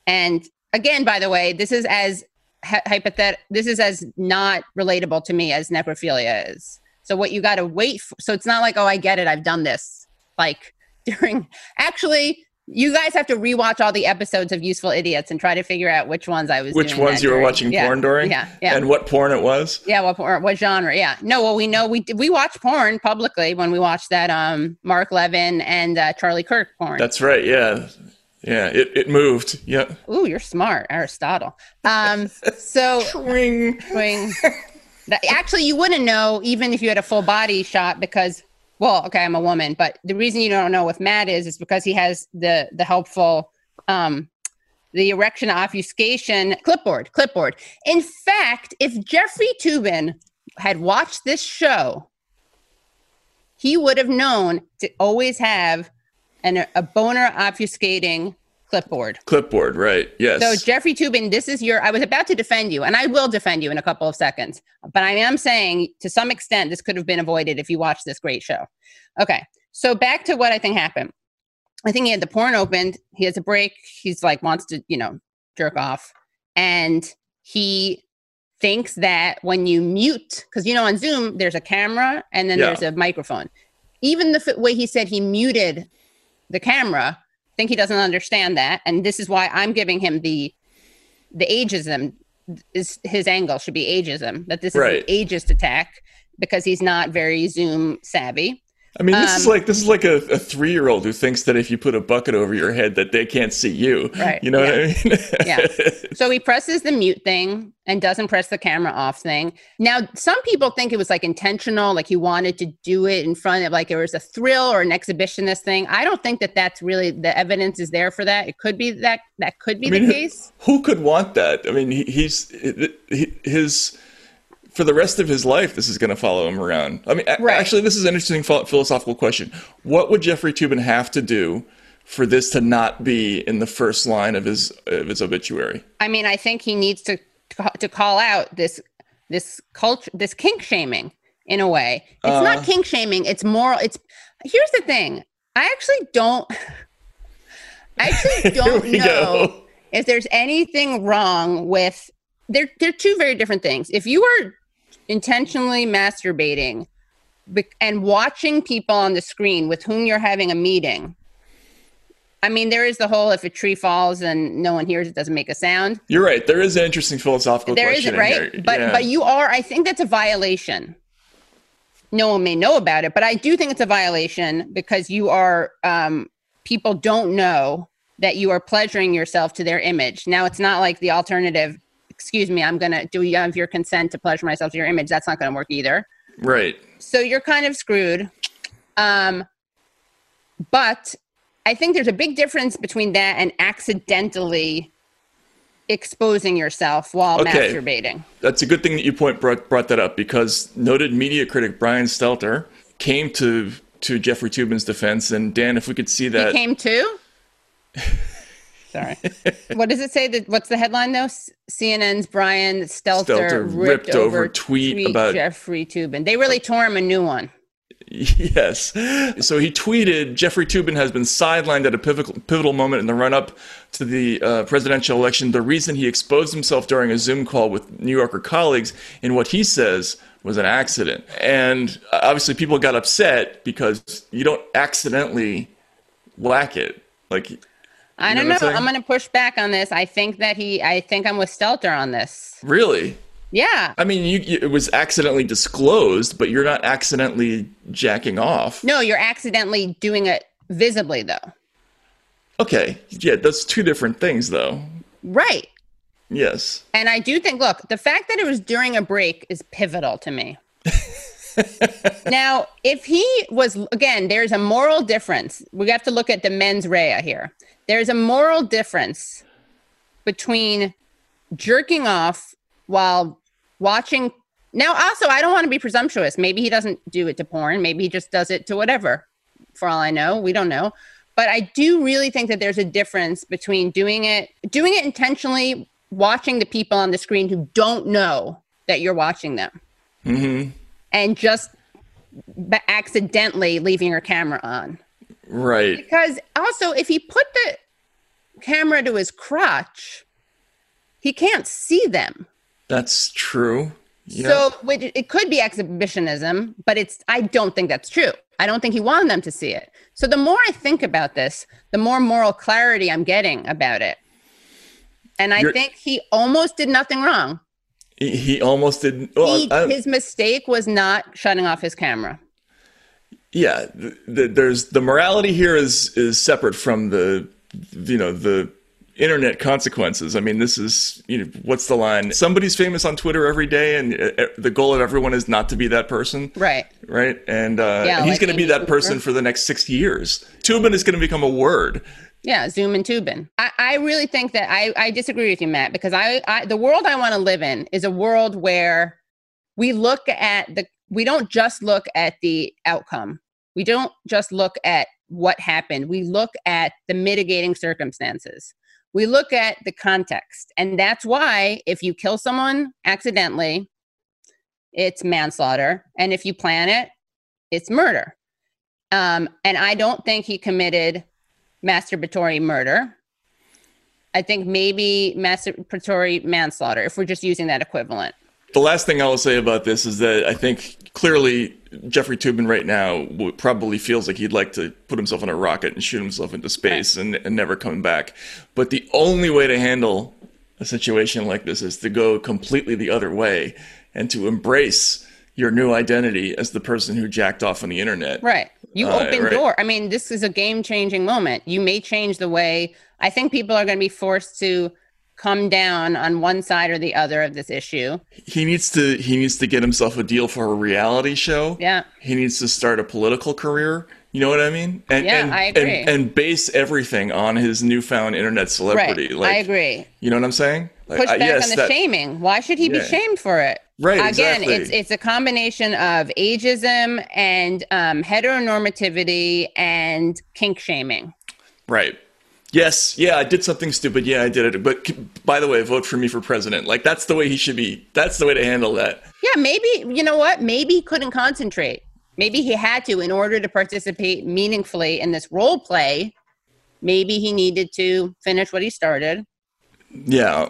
and again by the way this is as hy- hypothet this is as not relatable to me as necrophilia is so what you got to wait for so it's not like oh i get it i've done this like [laughs] during actually you guys have to rewatch all the episodes of useful idiots and try to figure out which ones i was
Which ones you were watching
Yeah,
porn during?
yeah yeah
And what porn it was?
yeah, what por- what genre? Yeah, no. Well, we know we we watch porn publicly when we watch that um Mark Levin and uh, Charlie Kirk porn.
That's right. Yeah. Yeah. It it moved. Yeah.
Ooh, you're smart, Aristotle. Um, so [laughs]
Swing.
swing. [laughs] Actually, you wouldn't know even if you had a full body shot because, well, okay, I'm a woman, but the reason you don't know with Matt is is because he has the the helpful um the erection obfuscation clipboard clipboard. In fact, if Jeffrey Toobin had watched this show, he would have known to always have an, a boner obfuscating clipboard.
Clipboard, right? Yes.
So Jeffrey Toobin, this is your. I was about to defend you, and I will defend you in a couple of seconds. But I am saying, to some extent, this could have been avoided if you watched this great show. Okay, so back to what I think happened. I think he had the porn opened. He has a break. He's like wants to, you know, jerk off, and he thinks that when you mute, because you know on Zoom there's a camera and then
Yeah.
there's a microphone. Even the f- way he said he muted the camera, I think he doesn't understand that, and this is why I'm giving him the the ageism is his angle should be ageism that this is an ageist attack because he's not very Zoom savvy.
I mean, this is
um,
like this is like a, a three year old who thinks that if you put a bucket over your head, that they can't see you.
Right,
You know what I mean? [laughs]
Yeah. So he presses the mute thing and doesn't press the camera off thing. Now, some people think it was like intentional, like he wanted to do it in front of like it was a thrill or an exhibitionist thing. I don't think that that's really the evidence is there for that. It could be that that could be
I mean,
the case.
Who could want that? I mean, he, he's he, his for the rest of his life. This is going to follow him around. I mean,
Right.
actually, this is an interesting philosophical question. What would Jeffrey Toobin have to do for this to not be in the first line of his of his obituary?
I mean, I think he needs to to call out this this culture, this kink shaming in a way. It's
Uh.
not kink shaming. It's moral. It's here's the thing. I actually don't. [laughs] I actually [laughs] don't know
go.
if there's anything wrong with. They're they're two very different things. If you are intentionally masturbating and watching people on the screen with whom you're having a meeting. I mean, there is the whole if a tree falls and no one hears it doesn't make a sound.
You're right. There is an interesting philosophical
There
question
isn't,
in
right?
here.
But
Yeah.
but you are. I think that's a violation. No one may know about it, but I do think it's a violation because you are. Um, people don't know that you are pleasuring yourself to their image. Now it's not like the alternative. Excuse me, I'm gonna. Do you have your consent to pleasure myself to your image? That's not gonna work either.
right.
So you're kind of screwed. Um, but I think there's a big difference between that and accidentally exposing yourself while
Okay.
masturbating.
That's a good thing that you point brought, brought that up because noted media critic Brian Stelter came to to Jeffrey Toobin's defense. And Dan, if we could see that, He
came too. [laughs] Sorry. [laughs] what does it say? That what's the headline though? CNN's Brian Stelter,
Stelter
ripped,
ripped over
over
tweet about-
Jeffrey Toobin. They really [laughs] tore him a new one.
Yes. So he tweeted Jeffrey Toobin has been sidelined at a pivotal, pivotal moment in the run up to the uh, presidential election. The reason he exposed himself during a Zoom call with New Yorker colleagues in what he says was an accident. And uh, obviously, people got upset because you don't accidentally whack it. Like,
I don't know.
I'm?
I'm going to push back on this. I think that he. I think I'm with Stelter on this.
really?
Yeah.
I mean, you, you, it was accidentally disclosed, but you're not accidentally jacking off.
No, you're accidentally doing it visibly though.
Okay. Yeah, that's two different things, though.
Right.
Yes.
And I do think, look, the fact that it was during a break is pivotal to me. [laughs] now, if he was, again, there's a moral difference. We have to look at the mens rea here. There's a moral difference between jerking off while watching. Now, also, I don't want to be presumptuous. Maybe he doesn't do it to porn. Maybe he just does it to whatever. For all I know, we don't know. But I do really think that there's a difference between doing it, doing it intentionally, watching the people on the screen who don't know that you're watching them, mm-hmm. and just accidentally leaving your camera on.
Right.
Because also, if he put the camera to his crotch, he can't see them.
That's true. Yeah.
So which, it could be exhibitionism, but it's I don't think that's true. I don't think he wanted them to see it. So the more I think about this, the more moral clarity I'm getting about it. And I
You're-
think he almost did nothing wrong.
he, he almost did. Well,
oh,
He,
his mistake was not shutting off his camera.
Yeah. th th there's the morality here is is separate from the you know the internet consequences. I mean, this is you know what's the line? Somebody's famous on Twitter every day, and uh, uh, the goal of everyone is not to be that person.
Right.
Right, and, uh,
Yeah,
and he's
like
going to be that person for the next sixty years. Toobin is going to become a word.
Yeah, Zoom and Toobin. I, I really think that I, I disagree with you, Matt, because I, I the world I want to live in is a world where we look at the we don't just look at the outcome. We don't just look at what happened. We look at the mitigating circumstances. We look at the context. And that's why if you kill someone accidentally, it's manslaughter. And if you plan it, it's murder. Um, and I don't think he committed masturbatory murder. I think maybe masturbatory manslaughter, if we're just using that equivalent.
The last thing I will say about this is that I think clearly Jeffrey Toobin right now probably feels like he'd like to put himself on a rocket and shoot himself into space and, and never come back. But the only way to handle a situation like this is to go completely the other way and to embrace your new identity as the person who jacked off on the internet.
Right. You uh, open right. door. I mean, this is a game changing moment. You may change the way I think people are going to be forced to come down on one side or the other of this issue.
He needs to he needs to get himself a deal for a reality show.
Yeah.
He needs to start a political career. You know what I mean?
And, yeah,
and,
I agree.
And, and, base everything on his newfound internet celebrity.
Right.
Like,
I agree.
You know what I'm saying?
Like, Push back yes, on the that, shaming. Why should he yeah. be shamed for it?
Right.
Again,
exactly.
it's it's a combination of ageism and um, heteronormativity and kink shaming.
Right. Yes, yeah, I did something stupid. Yeah, I did it. But by the way, vote for me for president. Like that's the way he should be. That's the way to handle that.
Yeah, maybe you know what? Maybe he couldn't concentrate. Maybe he had to in order to participate meaningfully in this role play. Maybe he needed to finish what he started.
Yeah,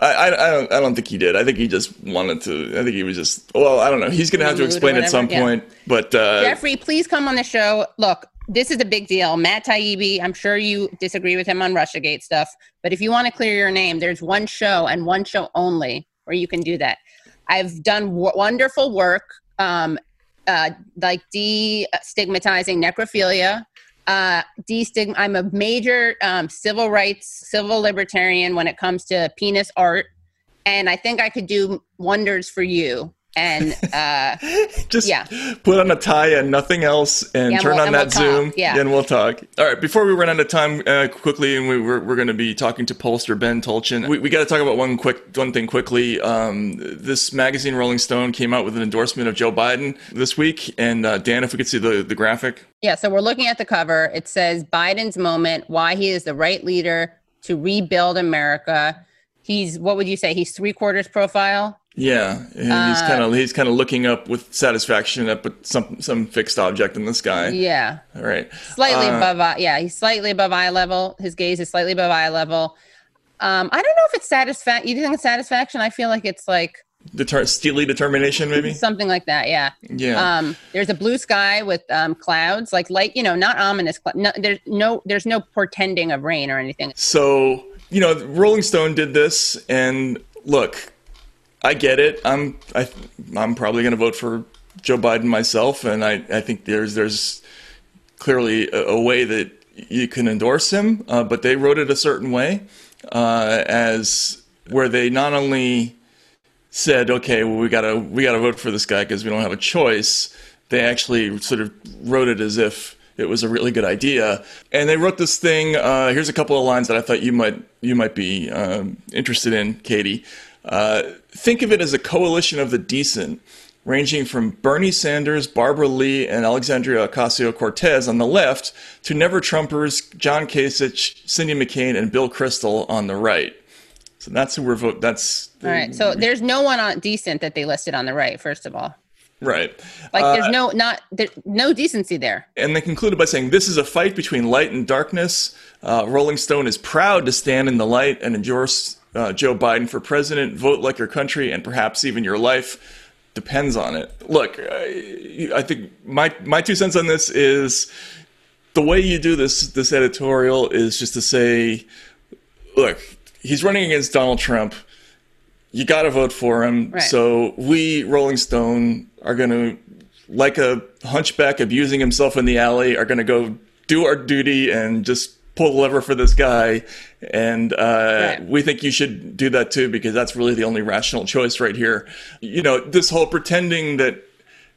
I, I, I, don't I don't think he did. I think he just wanted to. I think he was just. Well, I don't know. He's going to have to explain at some yeah. point. But uh,
Jeffrey, please come on the show. Look, this is a big deal. Matt Taibbi, I'm sure you disagree with him on Russiagate stuff, but if you want to clear your name, there's one show and one show only where you can do that. I've done w- wonderful work, um, uh, like destigmatizing necrophilia. Uh, I'm a major um, civil rights, civil libertarian when it comes to penis art, and I think I could do wonders for you and uh, [laughs]
just
yeah.
put on a tie and nothing else and yeah, turn we'll, on that we'll Zoom.
Yeah.
And we'll talk. All right. Before we run out of time uh, quickly, and we, we're, we're going to be talking to pollster Ben Tulchin, we, we got to talk about one quick one thing quickly. Um, this magazine, Rolling Stone, came out with an endorsement of Joe Biden this week. And uh, Dan, if we could see the, the graphic.
Yeah. So we're looking at the cover. It says Biden's moment, why he is the right leader to rebuild America. He's, what would you say? He's three quarters profile.
Yeah, he's uh, kind of he's kind of looking up with satisfaction up at some some fixed object in the sky.
Yeah.
All right.
Slightly uh, above. Yeah, he's slightly above eye level. His gaze is slightly above eye level. Um, I don't know if it's satisfaction. You think it's satisfaction? I feel like it's like
Deter- steely determination, maybe
something like that. Yeah.
Yeah.
Um, there's a blue sky with um, clouds, like light. you know, not ominous. Cl- no, there's no there's no portending of rain or anything.
So you know, Rolling Stone did this, and look, I get it. I'm I, I'm probably going to vote for Joe Biden myself, and I, I think there's there's clearly a, a way that you can endorse him, uh, but they wrote it a certain way, uh, as where they not only said, okay, well we gotta we gotta vote for this guy because we don't have a choice. They actually sort of wrote it as if it was a really good idea, and they wrote this thing. Uh, here's a couple of lines that I thought you might you might be um, interested in, Katie. Uh, think of it as a coalition of the decent, ranging from Bernie Sanders, Barbara Lee, and Alexandria Ocasio Cortez on the left to never Trumpers John Kasich, Cindy McCain, and Bill Kristol on the right. So that's who we're voting. That's
all right. So there's no one on decent that they listed on the right. First of all,
right?
Like there's uh, no not there, no decency there.
And they concluded by saying this is a fight between light and darkness. Uh, Rolling Stone is proud to stand in the light and endorse uh, Joe Biden for president, vote like your country, and perhaps even your life depends on it. Look, I, I think my my two cents on this is the way you do this this editorial is just to say, look, he's running against Donald Trump. You got to vote for him.
Right.
So we, Rolling Stone, are going to, like a hunchback abusing himself in the alley, are going to go do our duty and just pull the lever for this guy. And uh, right. we think you should do that too, because that's really the only rational choice right here. You know, this whole pretending that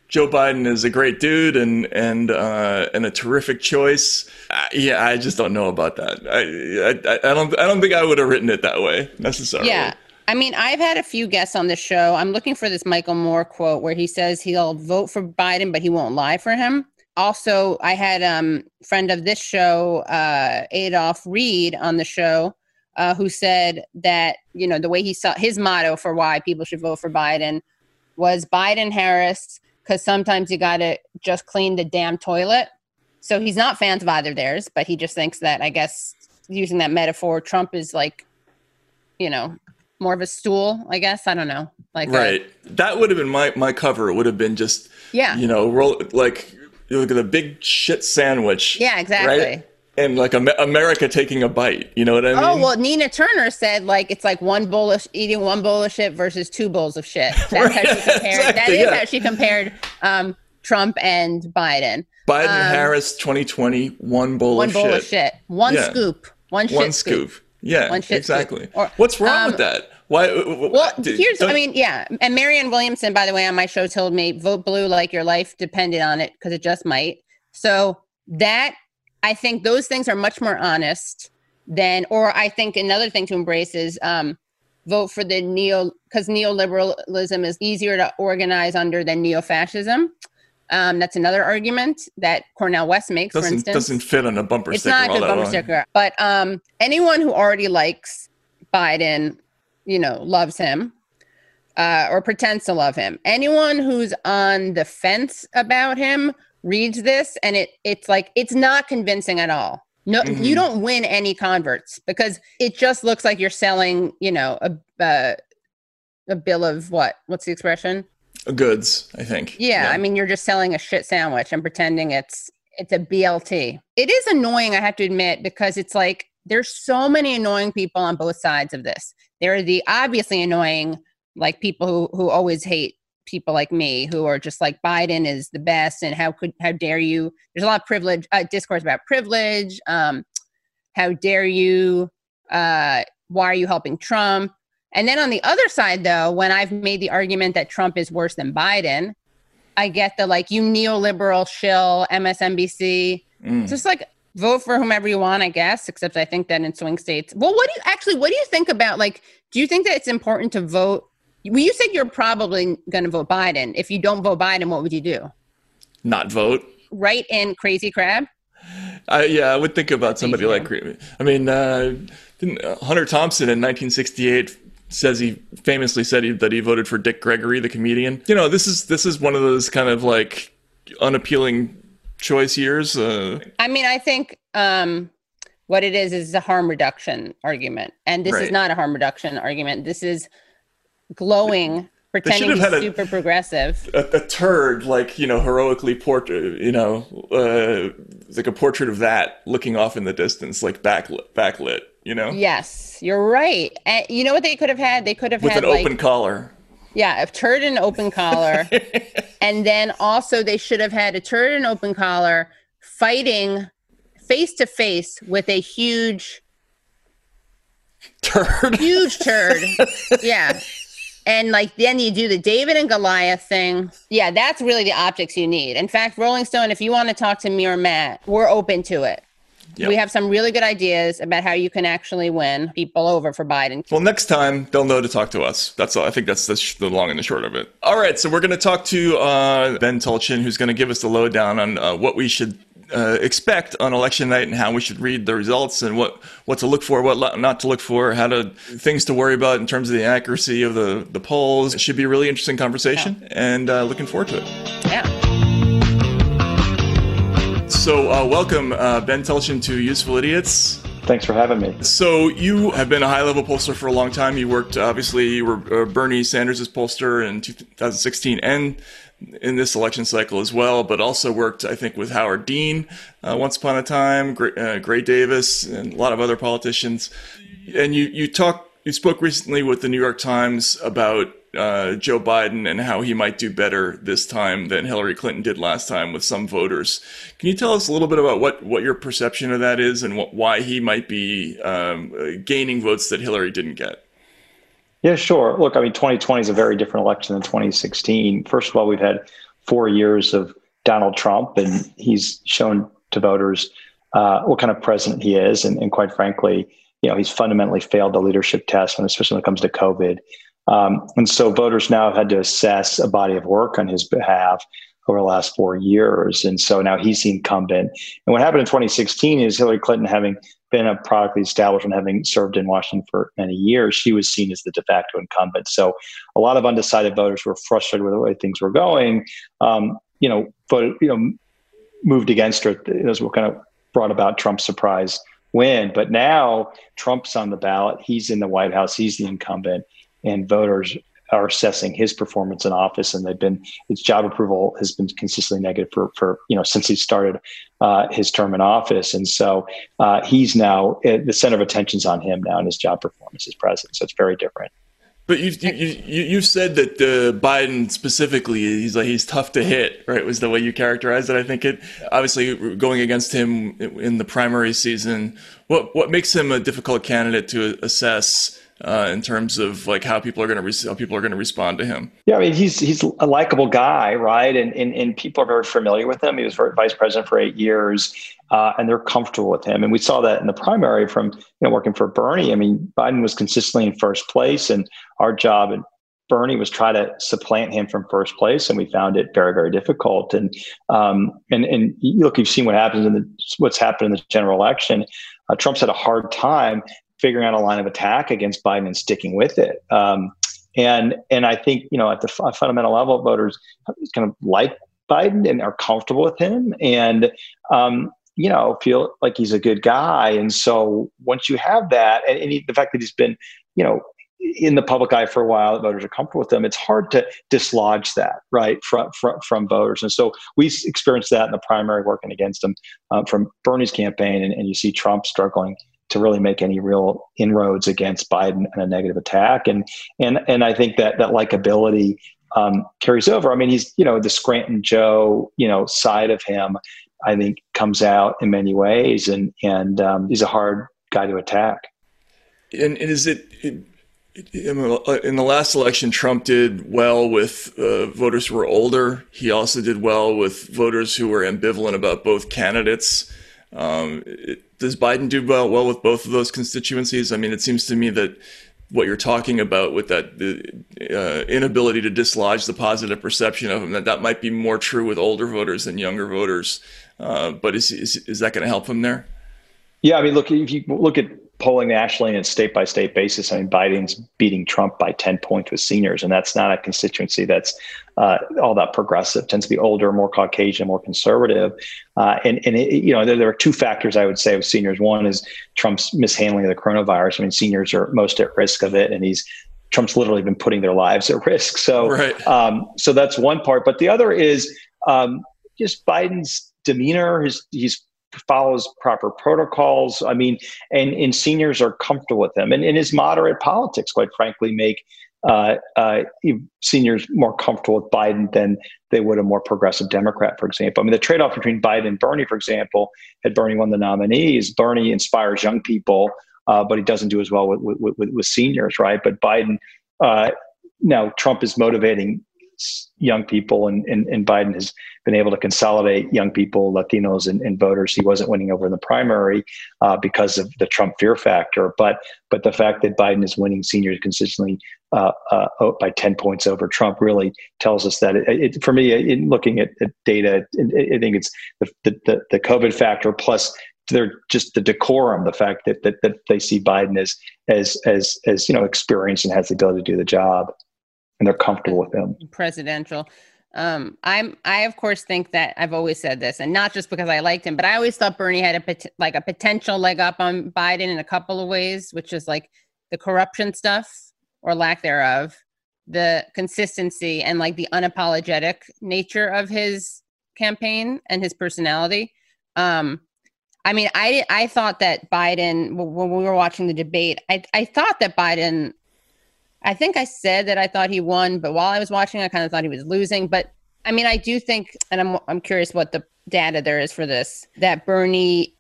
Joe Biden is a great dude and and uh, and a terrific choice. Uh, yeah, I just don't know about that. I, I, I don't I don't think I would have written it that way necessarily.
Yeah. I mean, I've had a few guests on the show. I'm looking for this Michael Moore quote where he says he'll vote for Biden, but he won't lie for him. Also, I had um friend of this show, uh, Adolph Reed, on the show, uh, who said that you know the way he saw his motto for why people should vote for Biden was Biden Harris because sometimes you got to just clean the damn toilet. So he's not fans of either of theirs, but he just thinks that I guess using that metaphor, Trump is like, you know, more of a stool. I guess I don't know, like a-
Right. That would have been my, my cover. It would have been just,
yeah,
you know, roll like you look at the big shit sandwich.
yeah, exactly.
Right? And like Am- America taking a bite. You know what I mean?
Oh well, Nina Turner said like it's like one bowl of eating one bowl of shit versus two bowls of shit. [laughs] That's how she compared. that
exactly,
is
yeah.
how she compared um, Trump and Biden.
Biden
um,
Harris 2020, one bowl,
One
of,
bowl
shit.
of shit. One
Yeah.
scoop. One shit
One
scoop.
scoop. Yeah,
One shit scoop.
exactly.
Or-
What's wrong
um,
with that? Why? uh,
Well, here's, I mean, yeah. And Marianne Williamson, by the way, on my show told me vote blue like your life depended on it because it just might. So that, I think those things are much more honest than, or I think another thing to embrace is um, vote for the neo, because neoliberalism is easier to organize under than neo fascism. Um, that's another argument that Cornel West makes, for
doesn't
instance
doesn't fit on a bumper
it's
sticker.
not a
all
good
that
bumper
well.
sticker. But um, anyone who already likes Biden, you know, loves him uh, or pretends to love him. Anyone who's on the fence about him reads this, and it it's like it's not convincing at all. No,
Mhm.
you don't win any converts because it just looks like you're selling, you know, a uh, a bill of what? What's the expression?
Goods, I think.
Yeah, I mean, you're just selling a shit sandwich and pretending it's it's a BLT. It is annoying, I have to admit, because it's like there's so many annoying people on both sides of this. There are the obviously annoying, like people who who always hate people like me, who are just like Biden is the best, and how could how dare you? There's a lot of privilege uh, discourse about privilege. Um, how dare you? Uh, why are you helping Trump? And then on the other side, though, when I've made the argument that Trump is worse than Biden, I get the like, you neoliberal shill, MSNBC.
Mm.
Just like vote for whomever you want, I guess, except I think that in swing states. Well, what do you actually, what do you think about like, do you think that it's important to vote? Well, you said you're probably going to vote Biden. If you don't vote Biden, what would you do?
Not vote.
Right in Crazy Crab?
I, yeah, I would think about somebody like. I mean, uh, didn't, uh, Hunter Thompson in 1968 says he famously said he, that he voted for Dick Gregory, the comedian. You know, this is this is one of those kind of like unappealing choice years. Uh,
I mean, I think um, what it is is a harm reduction argument, and this is not a harm reduction argument. This is glowing, pretending he's
had a-
super progressive.
a, a turd like you know heroically portrait you know uh, like a portrait of that looking off in the distance like backlit backlit you know
Yes, you're right. And you know what they could have had? They could have
with
had
an
like
open collar
yeah, a turd and open collar, [laughs] and then also they should have had a turd and open collar fighting face to face with a huge
turd
huge turd. [laughs] yeah. And like then you do the David and Goliath thing. Yeah, that's really the optics you need. In fact, Rolling Stone, if you want to talk to me or Matt, we're open to it.
Yep.
We have some really good ideas about how you can actually win people over for Biden.
well next time they'll know to talk to us that's all i think that's the, sh- the long and the short of it all right so we're going to talk to uh, ben tulchin who's going to give us the lowdown on uh, what we should uh, expect on election night and how we should read the results and what, what to look for, what lo- not to look for, how to things to worry about in terms of the accuracy of the, the polls. It should be a really interesting conversation and uh, looking forward to it.
Yeah.
So, uh, welcome, uh, Ben Tulchin, to Useful Idiots.
Thanks for having me.
So, you have been a high level pollster for a long time. You worked, obviously, you were uh, Bernie Sanders' pollster in 2016 and in this election cycle as well, but also worked, I think, with Howard Dean uh, once upon a time, Gray, uh, Gray Davis, and a lot of other politicians. And you, you talk, you spoke recently with the New York Times about uh, Joe Biden and how he might do better this time than Hillary Clinton did last time with some voters. Can you tell us a little bit about what, what your perception of that is and what, why he might be um, gaining votes that Hillary didn't get?
Yeah, sure. Look, I mean, 2020 is a very different election than 2016. First of all, we've had four years of Donald Trump, and he's shown to voters uh, what kind of president he is. And, and, quite frankly, you know, he's fundamentally failed the leadership test, when, especially when it comes to COVID. Um, and so voters now have had to assess a body of work on his behalf over the last four years. And so now he's the incumbent. And what happened in 2016 is Hillary Clinton, having been a product of the establishment, having served in Washington for many years, she was seen as the de facto incumbent. So a lot of undecided voters were frustrated with the way things were going. Um, you know, voted, you know, moved against her. Those what kind of brought about Trump's surprise win. But now Trump's on the ballot. He's in the White House. He's the incumbent, and voters are assessing his performance in office, and they've been his job approval has been consistently negative for for you know since he started uh, his term in office, and so uh, he's now uh, the center of attention's on him now and his job performance as president. So it's very different.
But you you you said that uh, Biden specifically, he's like he's tough to hit, right? Was the way you characterized it? I think it obviously going against him in the primary season. What what makes him a difficult candidate to assess? Uh, in terms of like how people are going to re- how people are going to respond to him.
Yeah, I mean he's he's a likable guy, right? And and, and people are very familiar with him. He was vice president for eight years, uh, and they're comfortable with him. And we saw that in the primary from you know working for Bernie. I mean Biden was consistently in first place, and our job and Bernie was try to supplant him from first place, and we found it very, very difficult. And um, and and look, you've seen what happens in the what's happened in the general election. Uh, Trump's had a hard time figuring out a line of attack against Biden and sticking with it. Um, and and I think you know at the f- fundamental level, voters kind of like Biden and are comfortable with him, and um, you know feel like he's a good guy. And so once you have that, and, and he, the fact that he's been you know in the public eye for a while that voters are comfortable with them it's hard to dislodge that right from from, from voters and so we experienced that in the primary working against him um, from bernie's campaign and, and you see trump struggling to really make any real inroads against Biden and a negative attack. And and and I think that that likability um, carries over. I mean, he's you know the Scranton Joe you know side of him. I think comes out in many ways, and and um, he's a hard guy to attack.
And, and is it, it in the last election, Trump did well with uh, voters who were older. He also did well with voters who were ambivalent about both candidates. Um, it, does Biden do well, well with both of those constituencies? I mean, it seems to me that what you're talking about with that the uh, inability to dislodge the positive perception of him that that might be more true with older voters than younger voters. Uh, but is, is is that going to help him there?
Yeah, I mean, look if you look at polling nationally and state by state basis, I mean, Biden's beating Trump by 10 points with seniors, and that's not a constituency that's uh, all that progressive. It tends to be older, more Caucasian, more conservative. Uh, and and it, you know, there, there, are two factors I would say with seniors. One is Trump's mishandling of the coronavirus. I mean, seniors are most at risk of it, and he's Trump's literally been putting their lives at risk. So,
right.
um, so that's one part. But the other is um, just Biden's demeanor. His he's follows proper protocols. I mean, and, and seniors are comfortable with him. And, and his moderate politics, quite frankly, make uh, uh, seniors more comfortable with Biden than they would a more progressive Democrat, for example. I mean, the trade off between Biden and Bernie, for example, had Bernie won the nominees, Bernie inspires young people, uh, but he doesn't do as well with, with, with, with seniors, right? But Biden, uh, now Trump is motivating young people, and, and, and, Biden has been able to consolidate young people, Latinos, and, and voters. He wasn't winning over in the primary uh, because of the Trump fear factor, but but the fact that Biden is winning seniors consistently uh, uh, by ten points over Trump really tells us that. It, it, for me, in looking at, at data, I think it's the, the the COVID factor plus they're just the decorum, the fact that, that that they see Biden as as as as you know experienced and has the ability to do the job and they're comfortable with him.
Presidential. Um, I'm I of course think that I've always said this, and not just because I liked him, but I always thought Bernie had a like a potential leg up on Biden in a couple of ways, which is like the corruption stuff or lack thereof, the consistency and like the unapologetic nature of his campaign and his personality. Um, I mean, I I thought that Biden when we were watching the debate, I I thought that Biden I think I said that I thought he won, but while I was watching, I kind of thought he was losing. But I mean, I do think, and I'm I'm curious what the data there is for this. That Bernie,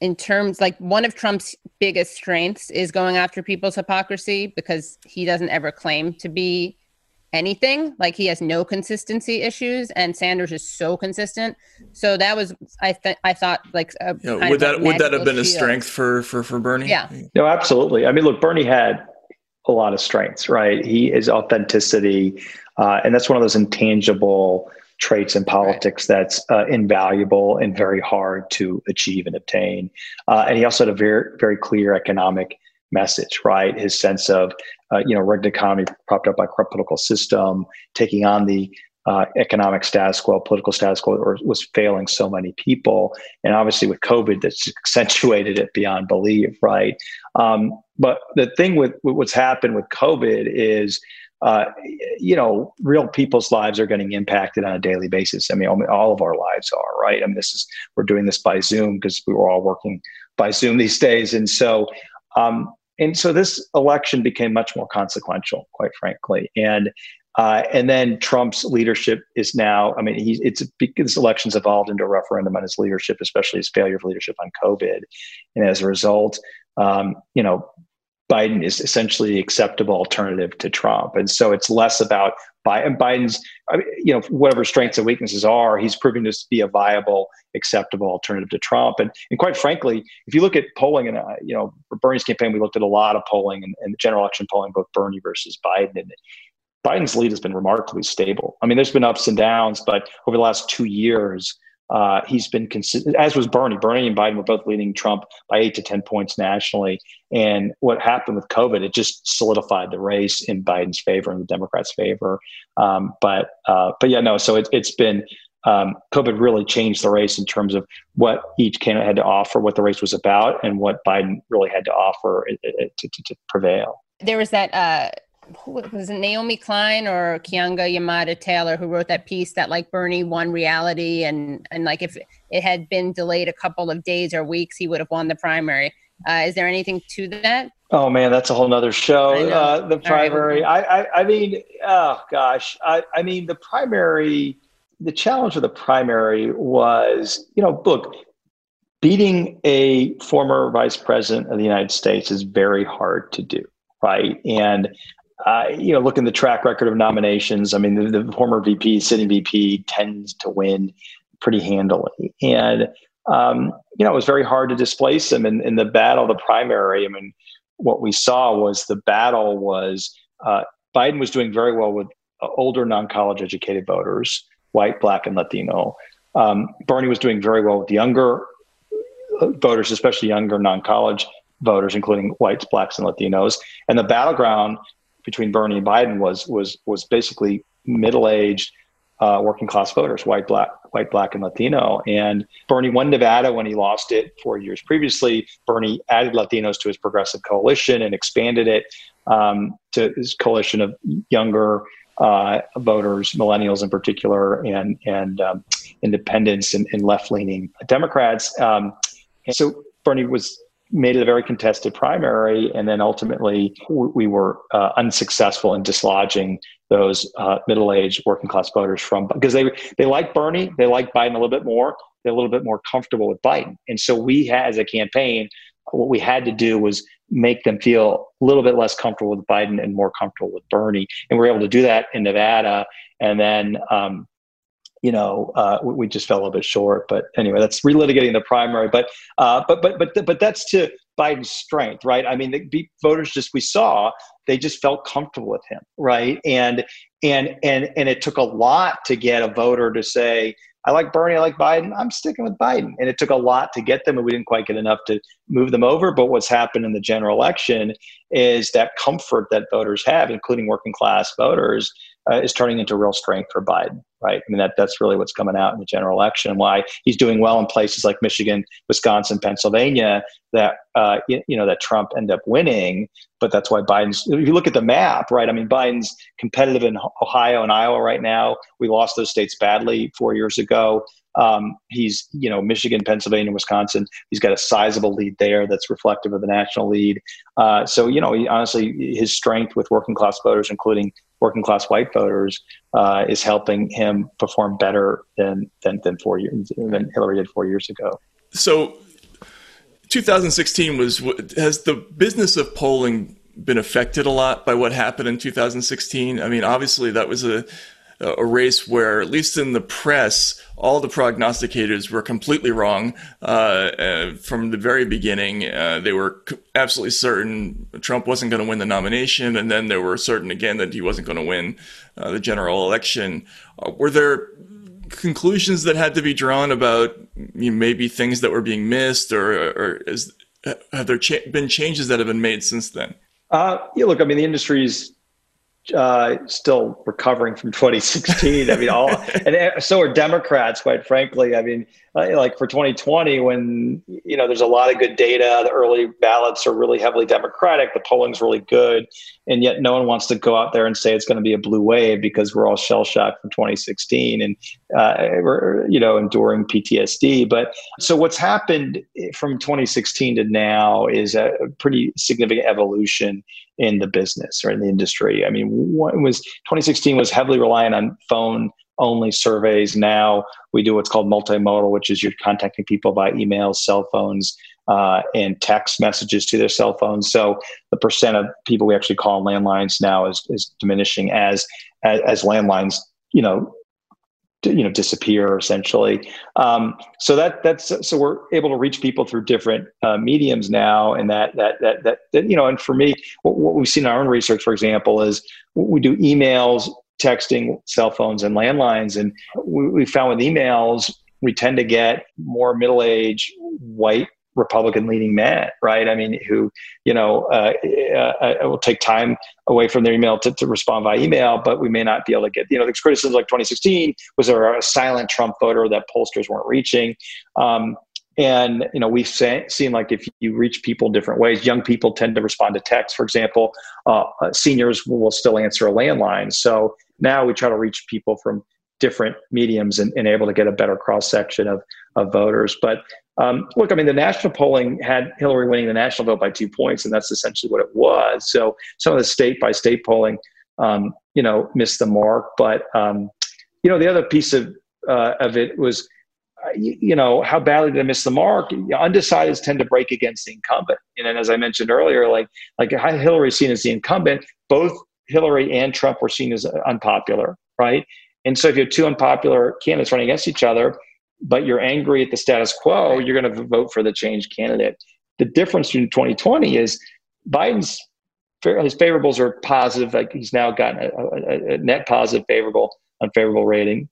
in terms like one of Trump's biggest strengths is going after people's hypocrisy because he doesn't ever claim to be anything. Like he has no consistency issues, and Sanders is so consistent. So that was I th- I thought like a,
would that would that have been shield. a strength for for for Bernie?
Yeah.
No, absolutely. I mean, look, Bernie had a lot of strengths, right? He is authenticity, uh, and that's one of those intangible traits in politics right. that's uh, invaluable and very hard to achieve and obtain. Uh, and he also had a very very clear economic message, right? His sense of uh, you know rigged economy propped up by corrupt political system, taking on the uh, economic status quo, political status quo, or was failing so many people, and obviously with COVID, that's [laughs] accentuated it beyond belief, right? Um, but the thing with, with what's happened with COVID is uh, you know, real people's lives are getting impacted on a daily basis. I mean, all of our lives are, right? I mean, this is we're doing this by Zoom because we were all working by Zoom [laughs] these days, and so um, and so this election became much more consequential, quite frankly, and. Uh, and then Trump's leadership is now, I mean, he's, it's this election's evolved into a referendum on his leadership, especially his failure of leadership on COVID. And as a result, um, you know, Biden is essentially the acceptable alternative to Trump. And so it's less about Biden, Biden's, you know, whatever strengths and weaknesses are, he's proving to be a viable, acceptable alternative to Trump. And, and quite frankly, if you look at polling, and, uh, you know, for Bernie's campaign, we looked at a lot of polling and, and the general election polling, both Bernie versus Biden. And Biden's lead has been remarkably stable. I mean, there's been ups and downs, but over the last two years, uh, he's been consistent, as was Bernie. Bernie and Biden were both leading Trump by eight to 10 points nationally. And what happened with COVID, it just solidified the race in Biden's favor and the Democrats' favor. Um, but, uh, but yeah, no, so it, has been, um, COVID really changed the race in terms of what each candidate had to offer, what the race was about, and what Biden really had to offer uh, uh, to, to, to prevail.
There was that uh, was it Naomi Klein or Keeanga-Yamahtta Taylor who wrote that piece that like Bernie won reality and and like if it had been delayed a couple of days or weeks, he would have won the primary. Uh, is there anything to that?
Oh man, that's a whole nother show. Uh, the primary. Right. I, I I mean, oh gosh, I I mean the primary. The challenge of the primary was, you know, look, beating a former vice president of the United States is very hard to do right? And uh, you know, look in the track record of nominations. I mean, the, the, former VP, sitting VP, tends to win pretty handily, and um, you know, it was very hard to displace him in, in the battle, the primary. I mean, what we saw was the battle was uh, Biden was doing very well with uh, older, non-college educated voters, white, black, and Latino. Um, Bernie was doing very well with younger uh, voters, especially younger non-college voters, including whites, blacks, and Latinos. And the battleground between Bernie and Biden was was was basically middle aged uh, working class voters, white, black, white, black, and Latino. And Bernie won Nevada when he lost it four years previously. Bernie added Latinos to his progressive coalition and expanded it um, to his coalition of younger uh, voters, millennials in particular, and and um, independents and, and left leaning Democrats. Um, and so Bernie was made it a very contested primary, and then ultimately we were uh, unsuccessful in dislodging those uh, middle-aged working-class voters from because they they like Bernie, they like Biden a little bit more, they're a little bit more comfortable with Biden, and so we had as a campaign, what we had to do was make them feel a little bit less comfortable with Biden and more comfortable with Bernie, and we are able to do that in Nevada, and then. Um, you know, uh, we just fell a little bit short. But anyway, that's relitigating the primary. But uh, but but but but that's to Biden's strength, right? I mean, the voters just we saw they just felt comfortable with him, right? And and and and it took a lot to get a voter to say, I like Bernie, I like Biden, I'm sticking with Biden. And it took a lot to get them, and we didn't quite get enough to move them over. But what's happened in the general election is that comfort that voters have, including working class voters, uh, is turning into real strength for Biden, right? I mean, that, that's really what's coming out in the general election and why he's doing well in places like Michigan, Wisconsin, Pennsylvania that, uh, you, you, know, that Trump end up winning. But that's why Biden's, if you look at the map, right? I mean, Biden's competitive in Ohio and Iowa right now. We lost those states badly four years ago. Um, he's, you know, Michigan, Pennsylvania, Wisconsin. He's got a sizable lead there that's reflective of the national lead. Uh, so, you know, he, honestly, his strength with working class voters, including working class white voters, uh, is helping him perform better than, than than four years than Hillary did four years ago.
So, 2016 was has the business of polling been affected a lot by what happened in 2016? I mean, obviously that was a a race where, at least in the press, all the prognosticators were completely wrong uh, uh, from the very beginning. Uh, they were absolutely certain Trump wasn't going to win the nomination, and then they were certain again that he wasn't going to win uh, the general election. Uh, were there conclusions that had to be drawn about you know, maybe things that were being missed, or, or is, have there cha- been changes that have been made since then?
Uh, yeah, look, I mean, the industry's uh, still recovering from [laughs] 2016. I mean, all [laughs] and so are Democrats, quite frankly. I mean, like for 2020, when you know there's a lot of good data, the early ballots are really heavily Democratic, the polling's really good, and yet no one wants to go out there and say it's going to be a blue wave because we're all shell shocked from 2016 and uh, we're you know enduring PTSD. But so what's happened from 2016 to now is a pretty significant evolution in the business or in the industry. I mean, what was 2016 was heavily reliant on phone only surveys. Now we do what's called multimodal, which is you're contacting people by emails, cell phones, uh, and text messages to their cell phones. So the percent of people we actually call landlines now is, is diminishing as, as, as landlines, you know, you know disappear essentially. Um, so that that's so we're able to reach people through different uh, mediums now and that, that that that that you know and for me what, what we've seen in our own research for example is we do emails texting cell phones and landlines and we, we found with emails we tend to get more middle-aged white Republican leaning man, right? I mean, who, you know, uh, uh, uh, will take time away from their email to, to respond by email, but we may not be able to get, you know, the criticisms like 2016 was there a silent Trump voter that pollsters weren't reaching. Um, and, you know, we've seen like if you reach people different ways, young people tend to respond to text, for example, uh, uh, seniors will still answer a landline. So now we try to reach people from different mediums and, and able to get a better cross section of, of voters. But um, look, I mean, the national polling had Hillary winning the national vote by two points, and that's essentially what it was. So some of the state by state polling, um, you know, missed the mark. But um, you know, the other piece of uh, of it was, uh, you, know, how badly did I miss the mark? Undecideds tend to break against the incumbent, and then as I mentioned earlier, like like Hillary seen as the incumbent, both Hillary and Trump were seen as unpopular, right? And so if you have two unpopular candidates running against each other, but you're angry at the status quo, you're going to vote for the change candidate. The difference in 2020 is Biden's his favorables are positive. Like he's now gotten a, a, a net positive, favorable, unfavorable rating,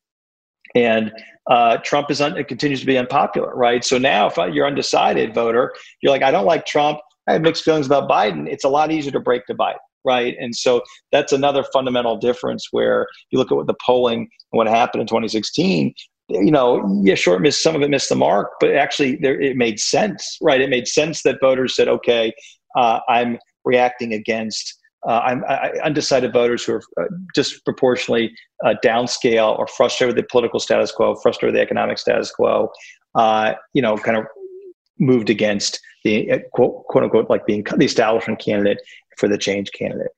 and uh, Trump is un, it continues to be unpopular, right? So now, if you're undecided voter, you're like, I don't like Trump. I have mixed feelings about Biden. It's a lot easier to break the Biden right? And so that's another fundamental difference where you look at what the polling and what happened in 2016. You know, yeah, sure, missed some of it missed the mark, but actually, there, it made sense, right? It made sense that voters said, "Okay, uh, I'm reacting against." Uh, I'm I, undecided voters who are uh, disproportionately uh, downscale or frustrated with the political status quo, frustrated with the economic status quo. Uh, you know, kind of moved against the uh, quote, quote unquote like being the establishment candidate for the change candidate.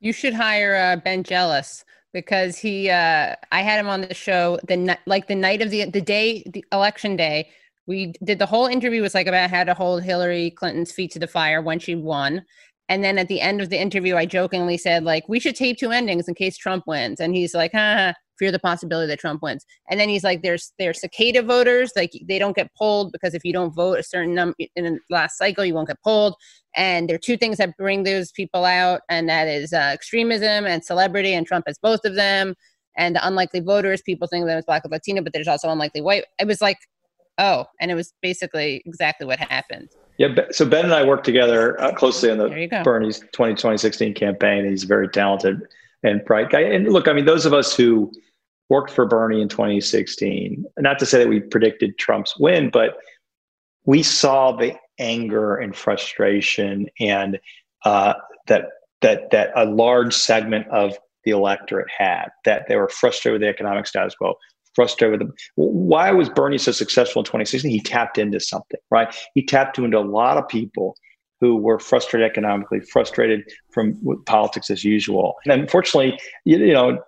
You should hire Ben Jealous because he uh, I had him on the show the like the night of the the day the election day. We did the whole interview was like about how to hold Hillary Clinton's feet to the fire when she won. And then at the end of the interview, I jokingly said, like, we should tape two endings in case Trump wins. And he's like, ha, fear the possibility that Trump wins. And then he's like, there's there's cicada voters, like they don't get polled because if you don't vote a certain number in the last cycle, you won't get polled. And there are two things that bring those people out, and that is uh, extremism and celebrity, and Trump has both of them. And the unlikely voters, people think that it's black or Latino, but there's also unlikely white. It was like, oh, and it was basically exactly what happened.
Yeah, so Ben and I worked together uh, closely on the Bernie's 20, 2016 campaign. He's a very talented and bright guy. And look, I mean, those of us who worked for Bernie in 2016. Not to say that we predicted Trump's win, but we saw the anger and frustration and uh, that that that a large segment of the electorate had that they were frustrated with the economic status quo frustrated with them why was bernie so successful in 2016 he tapped into something right? He tapped into a lot of people who were frustrated economically frustrated from politics as usual. And unfortunately you, you know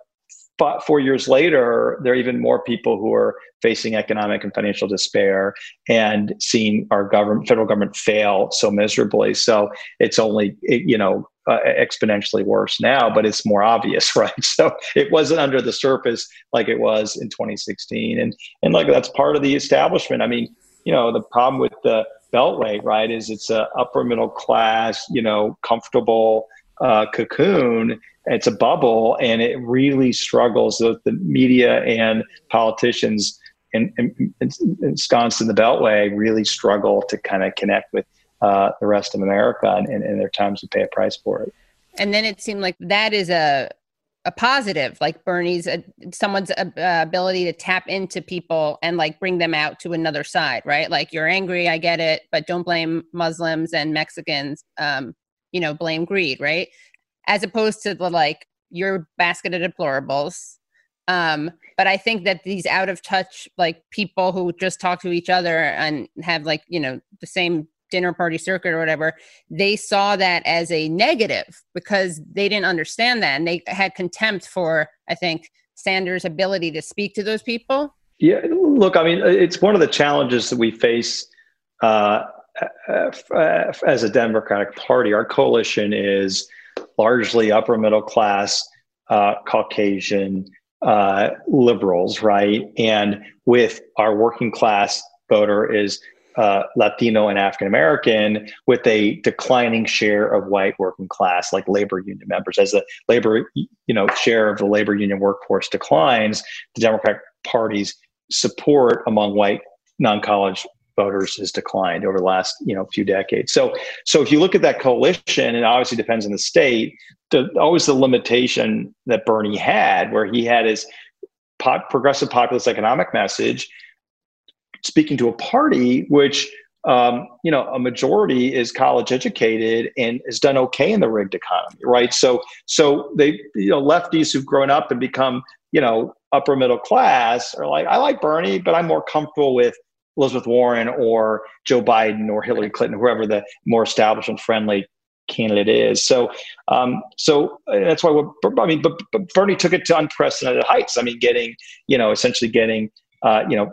four years later, there are even more people who are facing economic and financial despair and seeing our government, federal government fail so miserably. So it's only, you know, uh, exponentially worse now, but it's more obvious, [laughs] right? So it wasn't under the surface like it was in 2016, and and like that's part of the establishment. I mean, you know, the problem with the Beltway, right, is it's a upper middle class, you know, comfortable uh, cocoon. It's a bubble, and it really struggles. with the media and politicians and, ensconced in the Beltway really struggle to kind of connect with uh, the rest of America, and, and, and there are times to pay a price for it.
And then it seemed like that is a a positive, like Bernie's uh, someone's uh, ability to tap into people and like bring them out to another side, right? Like you're angry, I get it, but don't blame Muslims and Mexicans. Um, you know, blame greed, right? As opposed to the like your basket of deplorables. Um, but I think that these out of touch like people who just talk to each other and have like you know the same dinner party circuit or whatever, they saw that as a negative because they didn't understand that and they had contempt for, I think, Sanders' ability to speak to those people.
Yeah, look, I mean, it's one of the challenges that we face uh, as a Democratic Party. Our coalition is largely upper middle class, uh, Caucasian uh, liberals, right? And with our working class voter is uh, Latino and African American with a declining share of white working class, like labor union members. As the labor, you know, share of the labor union workforce declines, the Democratic Party's support among white non-college voters has declined over the last you know few decades. So so if you look at that coalition, it obviously depends on the state. The, always the limitation that Bernie had, where he had his pop, progressive populist economic message speaking to a party which um, you know a majority is college educated and has done okay in the rigged economy right so so they you know lefties who've grown up and become you know upper middle class are like i like bernie but i'm more comfortable with elizabeth warren or joe biden or hillary clinton whoever the more establishment friendly candidate is. So um, so that's why i mean but, but bernie took it to unprecedented heights. I mean getting you know essentially getting uh, you know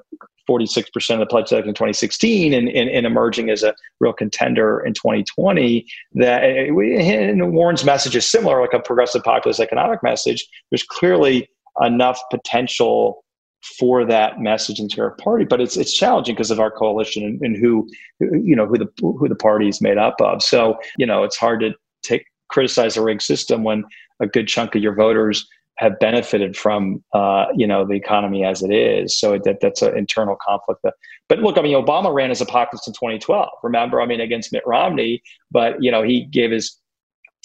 46% of the pledge in 2016 and, and, and, emerging as a real contender in 2020 that and warren's message is similar like a progressive populist economic message. There's clearly enough potential for that message into our party but it's it's challenging because of our coalition and, and who you know who the who the party is made up of so you know it's hard to take criticize a rigged system when a good chunk of your voters have benefited from uh, you know the economy as it is. So that that's an internal conflict. But look, I mean, Obama ran as a populist in 2012. Remember, I mean, against Mitt Romney, but you know he gave his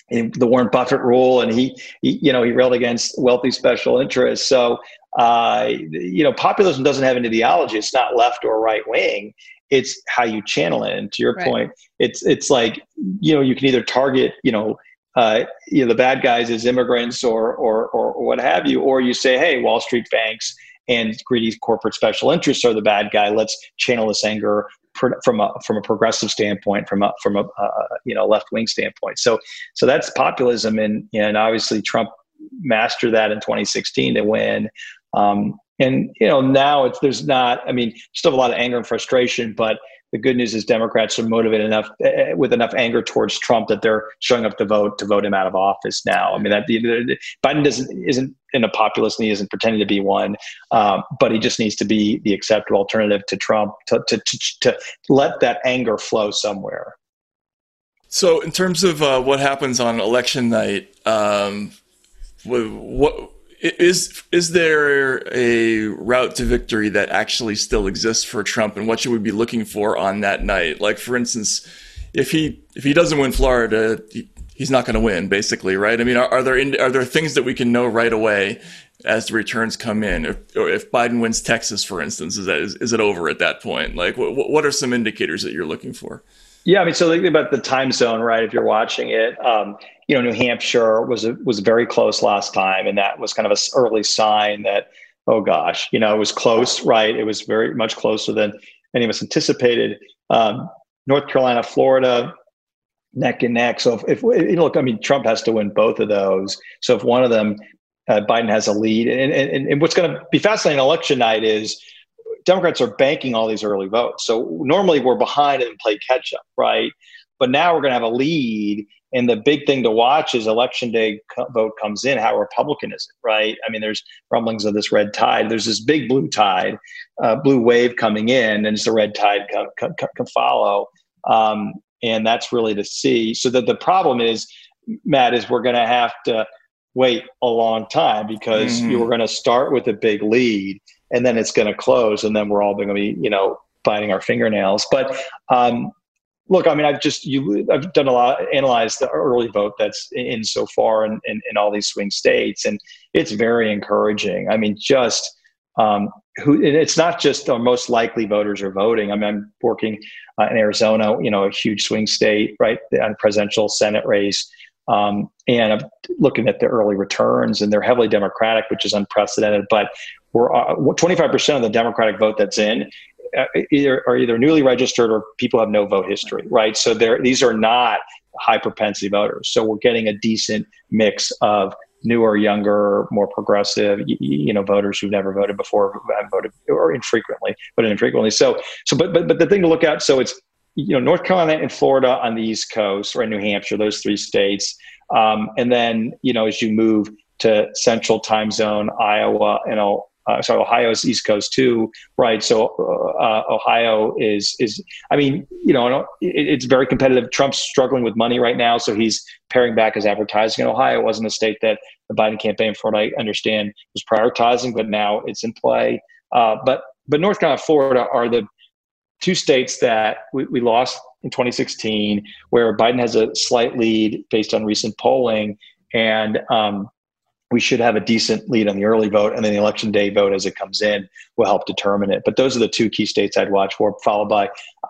the Warren Buffett rule, and he, he you know he railed against wealthy special interests. So uh, you know, populism doesn't have an ideology. It's not left or right wing. It's how you channel it. And to your right. point, it's it's like you know you can either target you know uh, you know the bad guys as immigrants or, or or what have you, or you say, hey, Wall Street banks and greedy corporate special interests are the bad guy. Let's channel this anger from a from a progressive standpoint, from a from a uh, you know left wing standpoint. So so that's populism, and and obviously Trump mastered that in 2016 to win. Um, and you know now it's there's not. I mean, still a lot of anger and frustration, but the good news is Democrats are motivated enough uh, with enough anger towards Trump that they're showing up to vote to vote him out of office now. I mean, that Biden doesn't isn't in a populist and he isn't pretending to be one, um, but he just needs to be the acceptable alternative to Trump to, to, to, to let that anger flow somewhere.
So, in terms of uh, what happens on election night, um, what is is there a route to victory that actually still exists for Trump, and what should we be looking for on that night? Like, for instance, if he if he doesn't win Florida, he, he's not going to win, basically, right? I mean, are, are there in, are there things that we can know right away as the returns come in? If, if Biden wins Texas, for instance, is that is, is it over at that point? Like, what, what are some indicators that you're looking for?
Yeah, I mean, so think about the time zone, right? If you're watching it, um, you know, New Hampshire was was very close last time, and that was kind of an early sign that, oh gosh, you know, it was close, right? It was very much closer than any of us anticipated. Um, North Carolina, Florida, neck and neck. So if, if you look, I mean, Trump has to win both of those. So if one of them, uh, Biden has a lead, and, and, and what's going to be fascinating election night is Democrats are banking all these early votes. So normally we're behind and play catch up, right? But now we're going to have a lead, And the big thing to watch is election day vote comes in. How Republican is it, right? I mean, there's rumblings of this red tide. There's this big blue tide, uh, blue wave coming in, and it's the red tide can, can, can follow. Um, and that's really to see. So that the problem is, Matt, is we're going to have to wait a long time because mm-hmm. you're going to start with a big lead and then it's going to close and then we're all going to be you know biting our fingernails but um, look i mean i've just you i've done a lot analyzed the early vote that's in so far in, in, in all these swing states and it's very encouraging i mean just um, who it's not just the most likely voters are voting i mean i'm working uh, in arizona you know a huge swing state right on presidential senate race um, and I'm looking at the early returns, and they're heavily Democratic, which is unprecedented. But we're uh, 25% of the Democratic vote that's in uh, either are either newly registered or people have no vote history, right? So these are not high propensity voters. So we're getting a decent mix of newer, younger, more progressive, you, know, voters who've never voted before, haven't voted or infrequently, but infrequently. So, so, but, but, but the thing to look at, so it's you know, North Carolina and Florida on the East Coast, or New Hampshire, those three states. Um, and then, you know, as you move to Central Time Zone, Iowa, and uh, sorry, Ohio's East Coast too, right? So uh, Ohio is is, I mean, you know, it, it's very competitive. Trump's struggling with money right now, so he's paring back his advertising. And Ohio wasn't a state that the Biden campaign, from what I understand, was prioritizing, but now it's in play. Uh, but but North Carolina, Florida are the two states that we, we lost in 2016, where Biden has a slight lead based on recent polling, and um, we should have a decent lead on the early vote, and then the election day vote as it comes in will help determine it. But those are the two key states I'd watch for, followed by,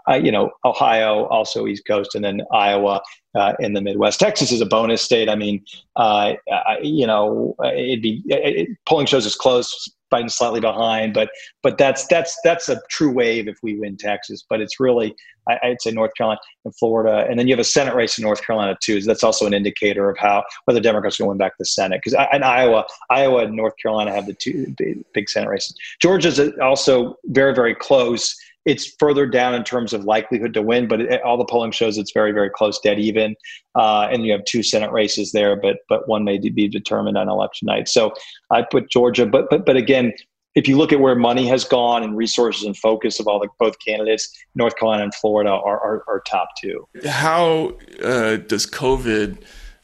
uh, you know, Ohio, also East Coast, and then Iowa uh, in the Midwest. Texas is a bonus state. I mean, uh, you know, it'd be it, polling shows it's close Biden slightly behind, but but that's that's that's a true wave if we win Texas. But it's really I, would say North Carolina and Florida, and then you have a Senate race in North Carolina too. So that's also an indicator of how whether Democrats are going to win back the Senate because in Iowa, Iowa and North Carolina have the two big, big Senate races. Georgia's also very very close it's further down in terms of likelihood to win, but it, all the polling shows it's very, very close, dead even. Uh, and you have two Senate races there, but but one may be determined on election night. So I put Georgia, but but but again, if you look at where money has gone and resources and focus of all the both candidates, North Carolina and Florida are are, are top two.
How uh, does COVID?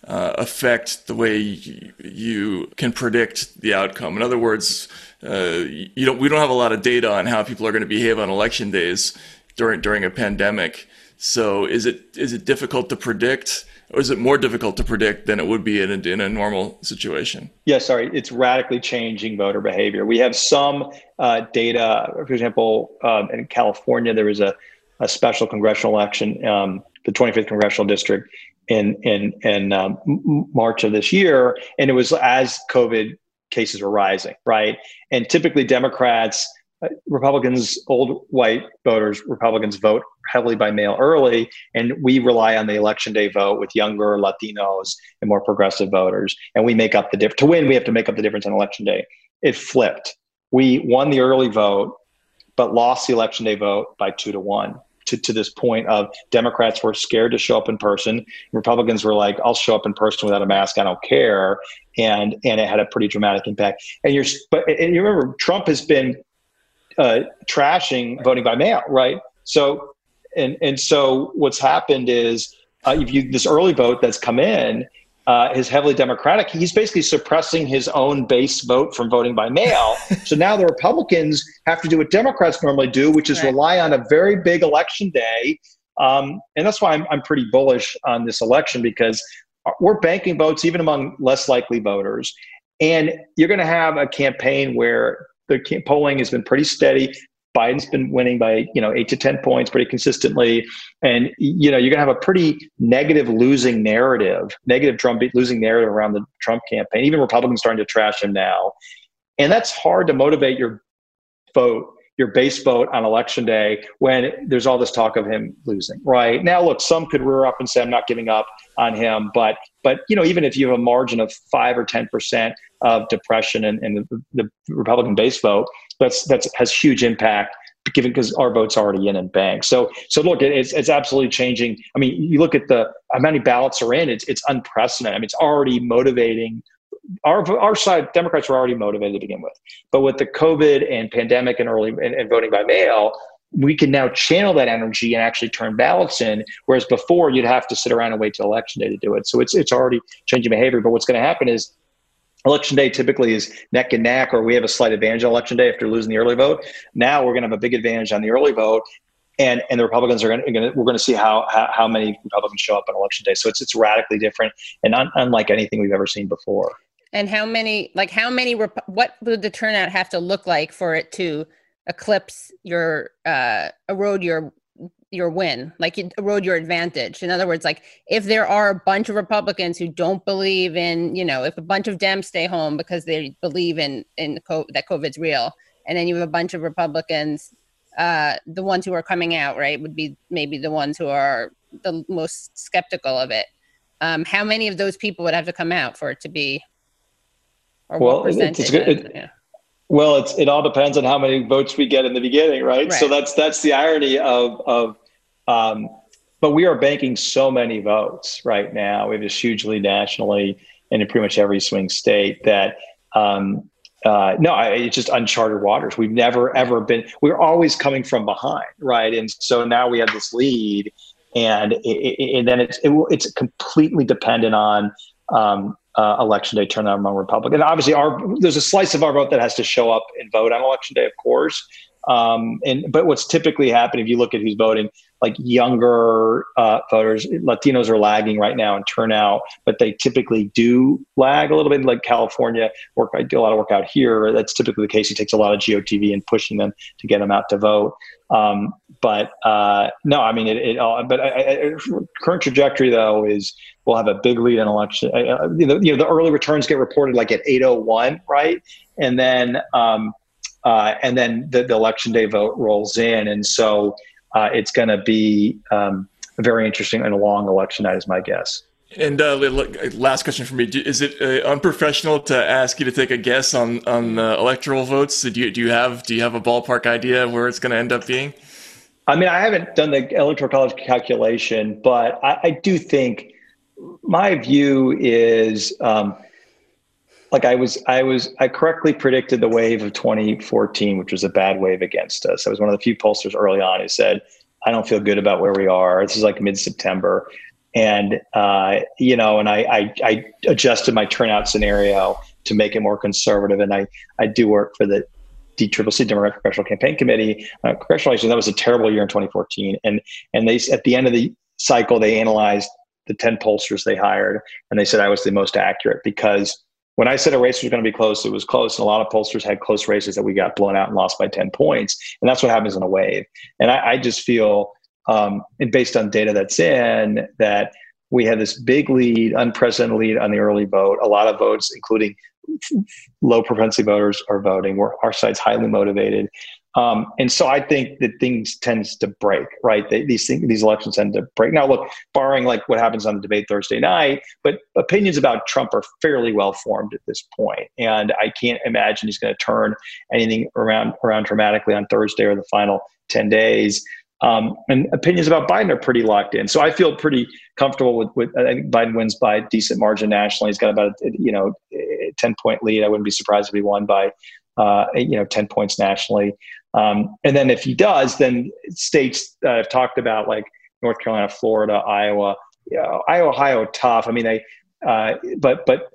Uh, affect the way you can predict the outcome. In other words, uh, you don't we don't have a lot of data on how people are going to behave on election days during during a pandemic. So is it is it difficult to predict? Or is it more difficult to predict than it would be in a, in a normal situation?
Yeah, sorry, it's radically changing voter behavior. We have some uh, data, for example, um, in California, there was a, a special congressional election, um, the 25th congressional district, in in in um, March of this year, and it was as COVID cases were rising, right? And typically, Democrats, uh, Republicans, old white voters, Republicans vote heavily by mail early, and we rely on the election day vote with younger Latinos and more progressive voters, and we make up the difference. To win, we have to make up the difference on election day. It flipped. We won the early vote, but lost the election day vote by two to one to, to this point of Democrats were scared to show up in person. Republicans were like, I'll show up in person without a mask. I don't care. And, and it had a pretty dramatic impact. And you're, but and you remember Trump has been uh, trashing voting by mail, right? So, and, and so what's happened is uh, if you, this early vote that's come in, uh, is heavily Democratic, he's basically suppressing his own base vote from voting by mail. [laughs] so now the Republicans have to do what Democrats normally do, which is right. rely on a very big election day. Um, and that's why I'm, I'm pretty bullish on this election because we're banking votes even among less likely voters. And you're going to have a campaign where the polling has been pretty steady. Biden's been winning by you know eight to ten points pretty consistently, and you know you're gonna have a pretty negative losing narrative, negative Trump losing narrative around the Trump campaign. Even Republicans starting to trash him now, and that's hard to motivate your vote, your base vote on election day when there's all this talk of him losing. Right now, look, some could rear up and say I'm not giving up on him, but but you know even if you have a margin of five or ten percent of depression and, in the, the Republican base vote, that's that's has huge impact given because our vote's already in and banked. So, so look, it's it's absolutely changing. I mean, you look at the how many ballots are in; it's it's unprecedented. I mean, it's already motivating. Our our side, Democrats were already motivated to begin with, but with the COVID and pandemic and early and, and voting by mail, we can now channel that energy and actually turn ballots in. Whereas before, you'd have to sit around and wait till election day to do it. So it's it's already changing behavior. But what's going to happen is election day typically is neck and neck, or we have a slight advantage on election day after losing the early vote. Now we're going to have a big advantage on the early vote. And, and the Republicans are going to, we're going to see how, how, how many Republicans show up on election day. So it's, it's radically different and un, unlike anything we've ever seen before.
And how many, like how many, what would the turnout have to look like for it to eclipse your, uh, erode your your win, like you erode your advantage. In other words, like if there are a bunch of Republicans who don't believe in, you know, if a bunch of Dems stay home because they believe in in COVID, that COVID's real, and then you have a bunch of Republicans, uh, the ones who are coming out, right, would be maybe the ones who are the most skeptical of it. Um, how many of those people would have to come out for it to be?
Or well, it's, it's good. It, yeah. Well, it's, it all depends on how many votes we get in the beginning, right? right? So that's that's the irony of of um, but we are banking so many votes right now. We have this huge lead nationally and in pretty much every swing state that um, uh, no, I, it's just uncharted waters. We've never ever been. We're always coming from behind, right? And so now we have this lead, and it, it, and then it's it, it's completely dependent on um, uh, election day turnout among Republicans. Obviously, our there's a slice of our vote that has to show up and vote on election day, of course. Um, and but what's typically happening if you look at who's voting, like younger uh, voters, Latinos are lagging right now in turnout, but they typically do lag a little bit. Like California, work I do a lot of work out here. That's typically the case. He takes a lot of GOTV and pushing them to get them out to vote. Um, but uh, no, I mean it. it all, but I, I, current trajectory though is we'll have a big lead in election. Uh, you, know, you know, the early returns get reported like at 8:01, right? And then um, uh, and then the, the, election day vote rolls in, and so uh, it's going to be um, very interesting and a long election night, is my guess.
And uh, last question for me: Is it uh, unprofessional to ask you to take a guess on on the electoral votes? Do you do you have do you have a ballpark idea where it's going to end up being?
I mean, I haven't done the electoral college calculation, but I, I do think my view is um, like I was, I was, I correctly predicted the wave of 2014, which was a bad wave against us. I was one of the few pollsters early on who said, I don't feel good about where we are. This is like mid September. And, uh, you know, and I, I, I, adjusted my turnout scenario to make it more conservative. And I, I do work for the DCCC, Democratic Congressional Campaign Committee. Uh, congressional election, that was a terrible year in 2014. And, and they, at the end of the cycle, they analyzed the 10 pollsters they hired. And they said I was the most accurate because when I said a race was going to be close, it was close. And a lot of pollsters had close races that we got blown out and lost by 10 points. And that's what happens in a wave. And I, I just feel, um, and based on data that's in, that we had this big lead, unprecedented lead on the early vote. A lot of votes, including low propensity voters, are voting. We're, our side's highly motivated. Um, and so I think that things tends to break, right? They, these things, these elections tend to break. Now, look, barring like what happens on the debate Thursday night, but opinions about Trump are fairly well formed at this point, and I can't imagine he's going to turn anything around around dramatically on Thursday or the final ten days. Um, and opinions about Biden are pretty locked in. So I feel pretty comfortable with, with I think Biden wins by a decent margin nationally. He's got about a, you know, a 10 point lead. I wouldn't be surprised if he won by, uh, you know, 10 points nationally. Um, and then if he does, then states that I've talked about like North Carolina, Florida, Iowa, you Iowa, Ohio, tough. I mean, they, uh, but but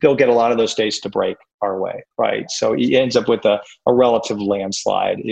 they'll get a lot of those states to break our way, right? So he ends up with a, a relative landslide.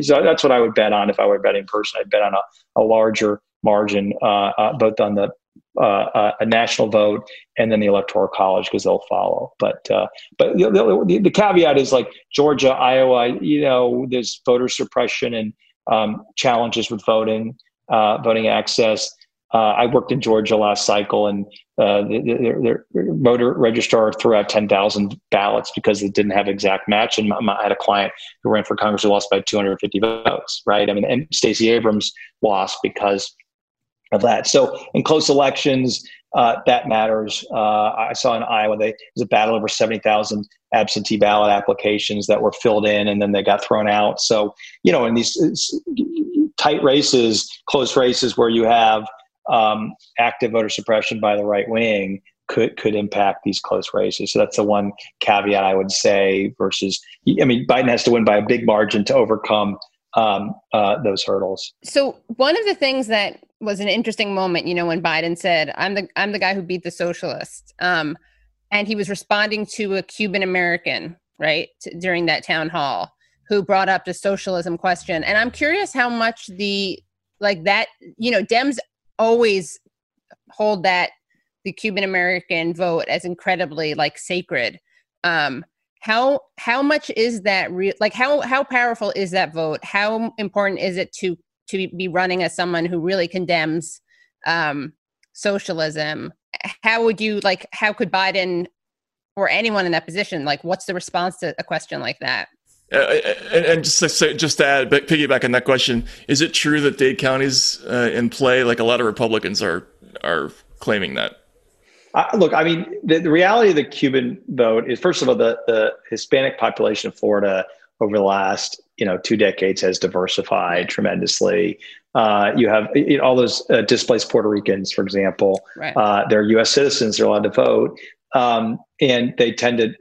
so that's what I would bet on if I were betting person. I'd bet on a, a larger margin, uh, uh, both on the uh, uh, a national vote and then the electoral college because they'll follow. But uh, but the, the, the, caveat is like Georgia, Iowa. You know, there's voter suppression and um, challenges with voting, uh, voting access. Uh, I worked in Georgia last cycle, and uh, their, voter registrar threw out 10,000 ballots because it didn't have exact match. And I had a client who ran for Congress who lost by 250 votes, right? I mean, and Stacey Abrams lost because of that. So in close elections, uh, that matters. Uh, I saw in Iowa they, there was a battle over seventy thousand absentee ballot applications that were filled in and then they got thrown out. So you know, in these tight races, close races where you have um, active voter suppression by the right wing, could could impact these close races. So that's the one caveat I would say. Versus, I mean, Biden has to win by a big margin to overcome um, uh, those hurdles.
So one of the things that was an interesting moment, you know, when Biden said, "I'm the I'm the guy who beat the socialists," um, and he was responding to a Cuban American, right, t- during that town hall, who brought up the socialism question. And I'm curious how much the like that, you know, Dems always hold that the Cuban American vote as incredibly like sacred. Um, how how much is that real? Like how how powerful is that vote? How important is it to to be running as someone who really condemns um, socialism? How would you like? How could Biden or anyone in that position like? What's the response to a question like that?
Uh, and, and, just to say, just to add, piggyback on that question, is it true that Dade County's uh, in play? Like a lot of Republicans are are claiming that.
Uh, look, I mean, the, the, reality of the Cuban vote is, first of all, the, the Hispanic population of Florida over the last you know two decades has diversified tremendously. Uh, you have you know, all those uh, displaced Puerto Ricans, for example. Right. Uh, they're U.S. citizens; they're allowed to vote um, and they tend to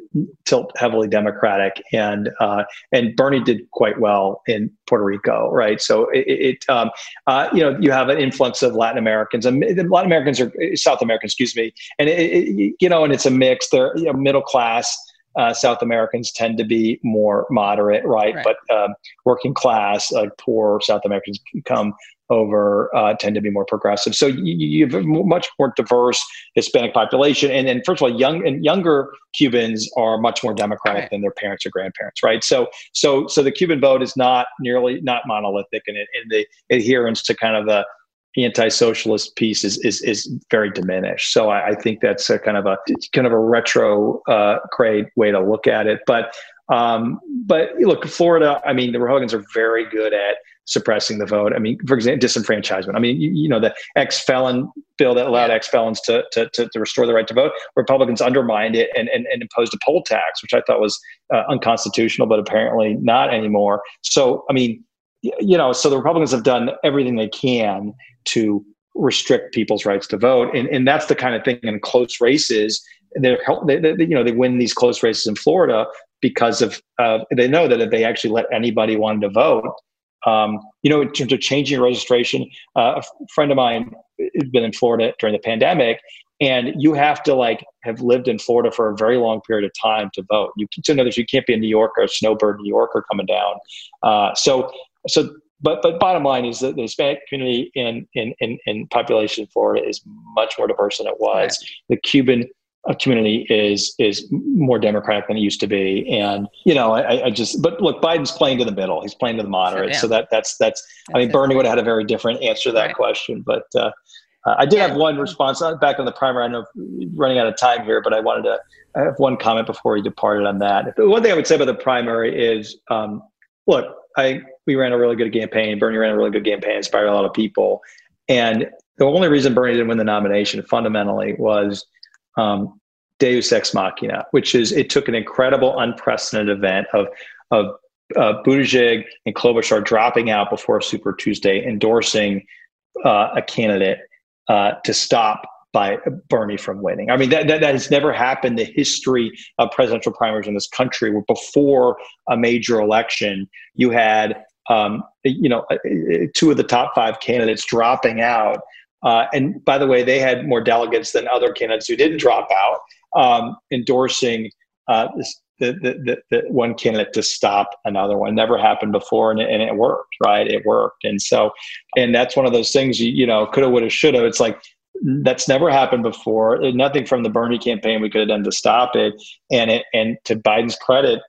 tilt heavily Democratic. And uh, and Bernie did quite well in Puerto Rico, right? So it, it um, uh, you know you have an influx of Latin Americans, and Latin Americans are South Americans, excuse me, and it, it, you know, and it's a mix. They're you know, middle class. Uh, South Americans tend to be more moderate, right? right. But um, working class, like poor South Americans, come over uh, tend to be more progressive. So you, you, have a much more diverse Hispanic population, and then first of all, young and younger Cubans are much more democratic right. than their parents or grandparents, right? So so so the Cuban vote is not nearly not monolithic, and, it, and the adherence to kind of the anti-socialist piece is is, is very diminished. So I, I think that's a kind of a kind of a retro uh, grade way to look at it, but. Um, but look, Florida. I mean, the Republicans are very good at suppressing the vote. I mean, for example, disenfranchisement. I mean, you, you know, the ex felon bill that allowed ex felons to, to, to, to, restore the right to vote, Republicans undermined it and, and, and imposed a poll tax, which I thought was uh, unconstitutional, but apparently not anymore. So, I mean, you know, so the Republicans have done everything they can to restrict people's rights to vote. And, and that's the kind of thing in close races. They're, they, they, you know, they win these close races in Florida because of uh, they know that if they actually let anybody want to vote, um, you know, in terms of changing registration, uh, a friend of mine has been in Florida during the pandemic, and you have to like have lived in Florida for a very long period of time to vote. You, in other words, you can't be a New Yorker, a snowbird New Yorker coming down. Uh, so, so, but but bottom line is that the Hispanic community in in in, in population in Florida is much more diverse than it was. Right. The Cuban community is is more democratic than it used to be. And you know I, I, just but look biden's playing to the middle. He's playing to the moderate. yeah. so that that's that's, that's i mean bernie would have had a very different answer to that right. question but uh, uh, i did yeah. have one response uh, back on the primary. I know running out of time here but i wanted to I have one comment before we departed on that. One thing i would say about the primary is um, look i we ran a really good campaign. Bernie ran a really good campaign inspired a lot of people. And the only reason bernie didn't win the nomination fundamentally was um, Deus Ex Machina, which is it took an incredible, unprecedented event of of uh, Buttigieg and Klobuchar dropping out before Super Tuesday, endorsing uh, a candidate uh, to stop by Bernie from winning. I mean, that, that, that has never happened in the history of presidential primaries in this country, where before a major election, you had um, you know uh, two of the top five candidates dropping out uh, and by the way, they had more delegates than other candidates who didn't drop out, um, endorsing uh, the, the, the, the, one candidate to stop another one. Never happened before, and it, and it worked, right? It worked. And so, and that's one of those things, you, you know, coulda, woulda, shoulda. It's like, that's never happened before. Nothing from the Bernie campaign we could have done to stop it. And it, and to Biden's credit,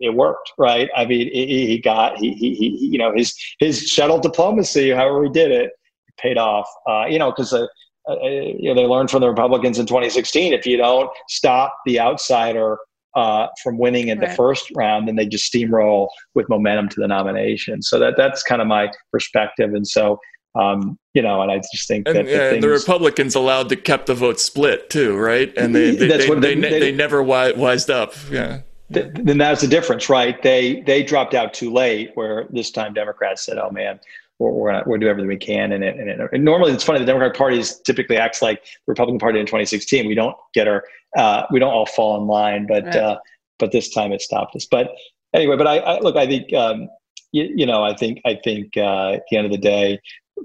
it worked, right? I mean, he, he got he, he, he you know his his shuttle diplomacy, however he did it, paid off. Uh, you know, because uh, uh, you know, they learned from the Republicans in 2016. If you don't stop the outsider uh, from winning in right. the first round, then they just steamroll with momentum to the nomination. So that that's kind of my perspective. And so Um, you know, and I just think
and,
that the,
yeah,
things,
the Republicans allowed to kept the vote split too, right? And they they,
That's
they,
what
they,
they-
they,
they-
they never wi- wised up. Yeah.
th- then that's the difference, right? They they dropped out too late. Where this time Democrats said, "Oh man, we're we're gonna we're do everything we can." And it, and, it, and normally it's funny. The Democratic Party is typically acts like the Republican Party in 2016. We don't get our uh, we don't all fall in line, but
Right.
uh, but this time it stopped us. But anyway, but I, I look. I think um, you, you know. I think I think uh, at the end of the day.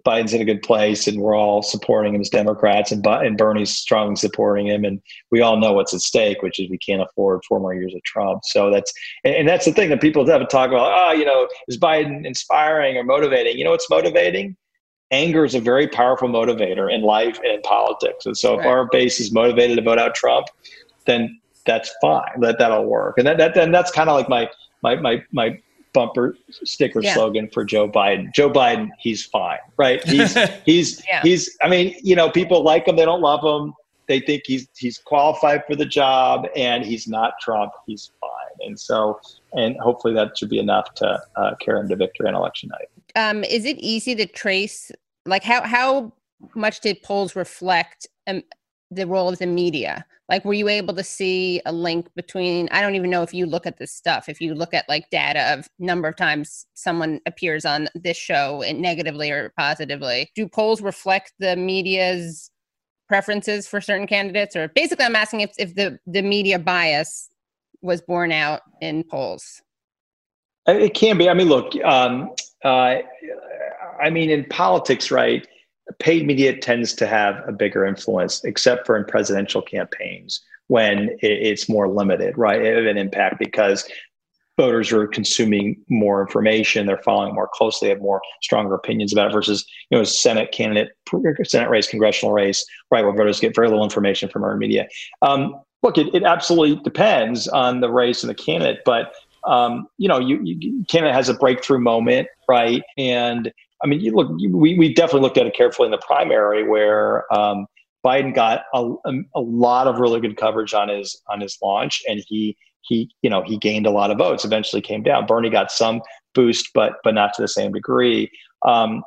Biden's in a good place, and we're all supporting him as Democrats, and, and Bernie's strongly supporting him, and we all know what's at stake, which is we can't afford four more years of Trump. So that's and, that's the thing that people have to talk about. Oh, you know, is Biden inspiring or motivating? You know, what's motivating? Anger is a very powerful motivator in life and in politics. And so, if our base is motivated to vote out Trump, then that's fine. That that'll work. And that, that and that's kind of like my my my my bumper sticker
Yeah.
slogan for Joe Biden. Joe Biden, he's fine, right? He's [laughs] he's
Yeah.
he's. I mean, you know, people like him. They don't love him. They think he's he's qualified for the job, and he's not Trump. He's fine. And so, and hopefully that should be enough to uh, carry him to victory on election night.
um, is it easy to trace like how how much did polls reflect um, the role of the media like were you able to see a link between i don't even know if you look at this stuff if you look at like data of number of times someone appears on this show negatively or positively do polls reflect the media's preferences for certain candidates or basically i'm asking if, if the the media bias was borne out in polls
It can be. I mean, look. Um, uh, I mean, in politics, right? Paid media tends to have a bigger influence, except for in presidential campaigns when it's more limited, right? Of an impact because voters are consuming more information, they're following more closely, have more stronger opinions about it versus you know, Senate candidate, Senate race, congressional race, right, where voters get very little information from earned media. Um, look, it, it absolutely depends on the race and the candidate, but um, you know, you, you Canada has a breakthrough moment, right? And I mean, you look, we, we definitely looked at it carefully in the primary where um, Biden got a, a, lot of really good coverage on his on his launch, and he he you know he gained a lot of votes. Eventually, came down. Bernie got some boost, but but not to the same degree. Um,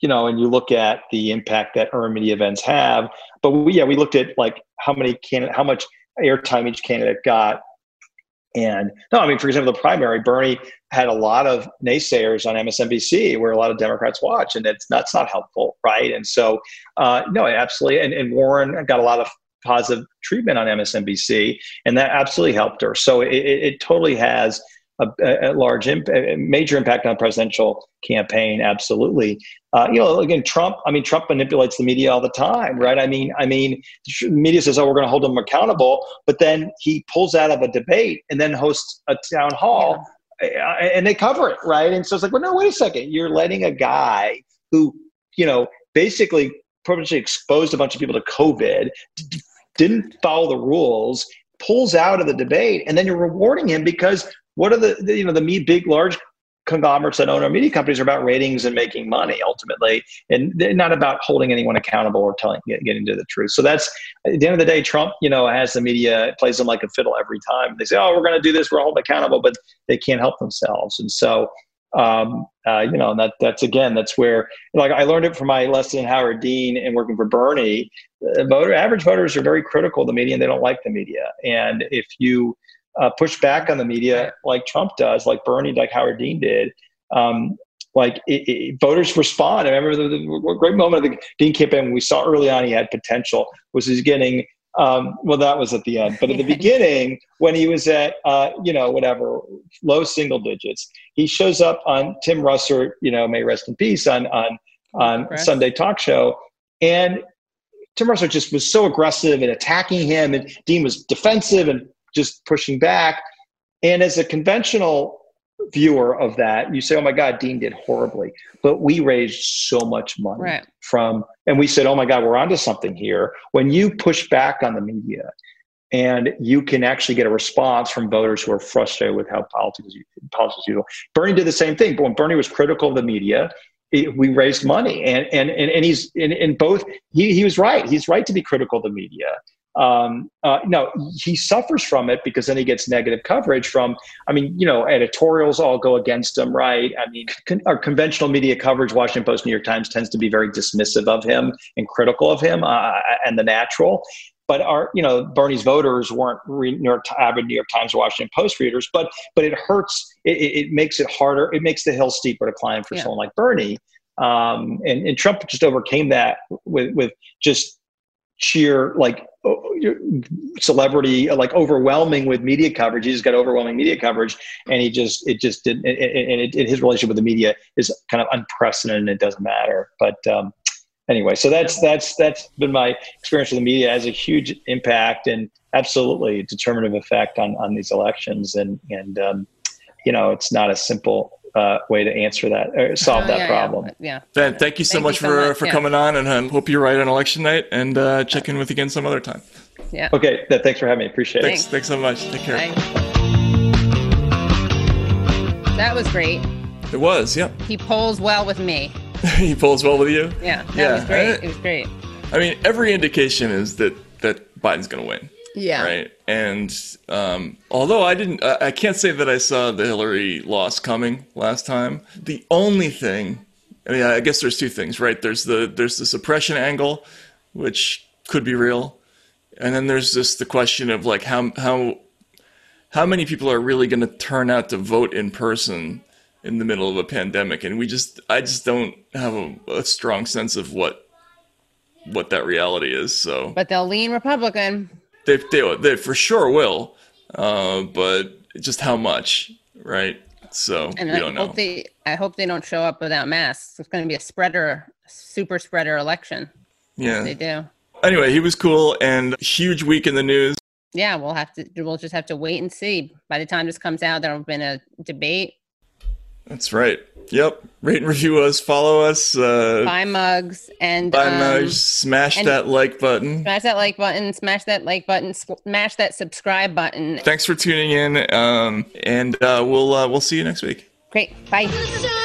you know, and you look at the impact that media events have. But we, yeah, we looked at like how many candidate, how much airtime each candidate got. And no, I mean, for example, the primary, Bernie had a lot of naysayers on MSNBC where a lot of Democrats watch, and it's that's not helpful, right? And so, uh, no, absolutely. And, and Warren got a lot of positive treatment on MSNBC, and that absolutely helped her. So it, it, it totally has a, a large, imp- a major impact on the presidential campaign. Absolutely. Uh, you know, again, Trump. I mean, Trump manipulates the media all the time, right? I mean, I mean, media says, "Oh, we're going to hold him accountable," but then he pulls out of a debate and then hosts a town hall, uh, and they cover it, right? And so it's like, well, no, wait a second. You're letting a guy who, you know, basically probably exposed a bunch of people to COVID, d- didn't follow the rules, pulls out of the debate, and then you're rewarding him because what are the, the you know the me big large conglomerates that own our media companies are about ratings and making money ultimately, and they're not about holding anyone accountable or telling getting to the truth. So that's at the end of the day, Trump, you know, has the media plays them like a fiddle every time. They say, "Oh, we're going to do this, we're holding accountable," but they can't help themselves, and so. Um, uh, you know, and that that's again, that's where like I learned it from my lesson in Howard Dean and working for Bernie. Uh, voter average voters are very critical of the media and they don't like the media. And if you uh, push back on the media like Trump does, like Bernie, like Howard Dean did, um, like it, it, voters respond. I remember the, the great moment of the Dean campaign we saw early on he had potential was he's getting. Um, well, that was at the end, but at the beginning, when he was at, uh, you know, whatever, low single digits, he shows up on Tim Russert, you know, may rest in peace, on on on. Sunday talk show, and Tim Russert just was so aggressive and attacking him, and Dean was defensive and just pushing back. And as a conventional viewer of that, you say, "Oh my God, Dean did horribly," but we raised so much money
Right.
from, and we said, "Oh my God, we're onto something here." When you push back on the media, and you can actually get a response from voters who are frustrated with how politics politics is. Bernie did the same thing, but when Bernie was critical of the media, it, we raised money, and and and, and he's in, in both. He he was right. He's right to be critical of the media, um, uh, no, he suffers from it because then he gets negative coverage from. I mean, you know, editorials all go against him, right? I mean, con- our conventional media coverage, Washington Post, New York Times, tends to be very dismissive of him and critical of him uh, and the natural. But our, you know, Bernie's voters weren't New York avid New York Times, Washington Post readers. But but it hurts. It, it makes it harder. It makes the hill steeper to climb for yeah. someone like Bernie. Um, and, and Trump just overcame that with with just sheer like celebrity like overwhelming with media coverage. He just got overwhelming media coverage and he just it just didn't and it, it, his relationship with the media is kind of unprecedented and it doesn't matter. But um, anyway so that's that's that's been my experience with the media. Has a huge impact and absolutely determinative effect on on these elections. And and um, you know it's not a simple uh, way to answer that or solve oh, that
yeah,
problem.
Yeah. yeah.
Ben, thank you so thank much you so for much. for yeah. coming on, and um, hope you're right on election night. And uh, check in with you again some other time.
Yeah.
Okay. Thanks for having me. Appreciate
thanks,
it.
Thanks. Thanks so much. Take care.
Bye. That was great.
It was. Yeah.
He polls well with me. [laughs]
he polls well with you.
Yeah. That yeah. was great. it was great.
I mean, every indication is that that Biden's going to win.
Yeah.
Right. And um, although I didn't, I can't say that I saw the Hillary loss coming last time. The only thing, I mean, I guess there's two things, right? There's the there's the suppression angle, which could be real, and then there's just the question of like how how how many people are really going to turn out to vote in person in the middle of a pandemic, and we just I just don't have a, a strong sense of what what that reality is. So,
but they'll lean Republican.
They they they for sure will, uh, but just how much, right? So
and
we
I
don't know.
Hope they, I hope they don't show up without masks. It's going to be a spreader, super spreader election.
Yeah,
they do.
Anyway, he was cool and huge week in the news.
Yeah, we'll have to. We'll just have to wait and see. By the time this comes out, there will have been a debate.
That's right. Yep. Rate and review us. Follow us. Uh,
buy mugs and
buy um, mugs. Smash that like button.
Smash that like button. Smash that like button. Smash that subscribe button.
Thanks for tuning in. Um, and uh, we'll uh, we'll see you next week.
Great. Bye.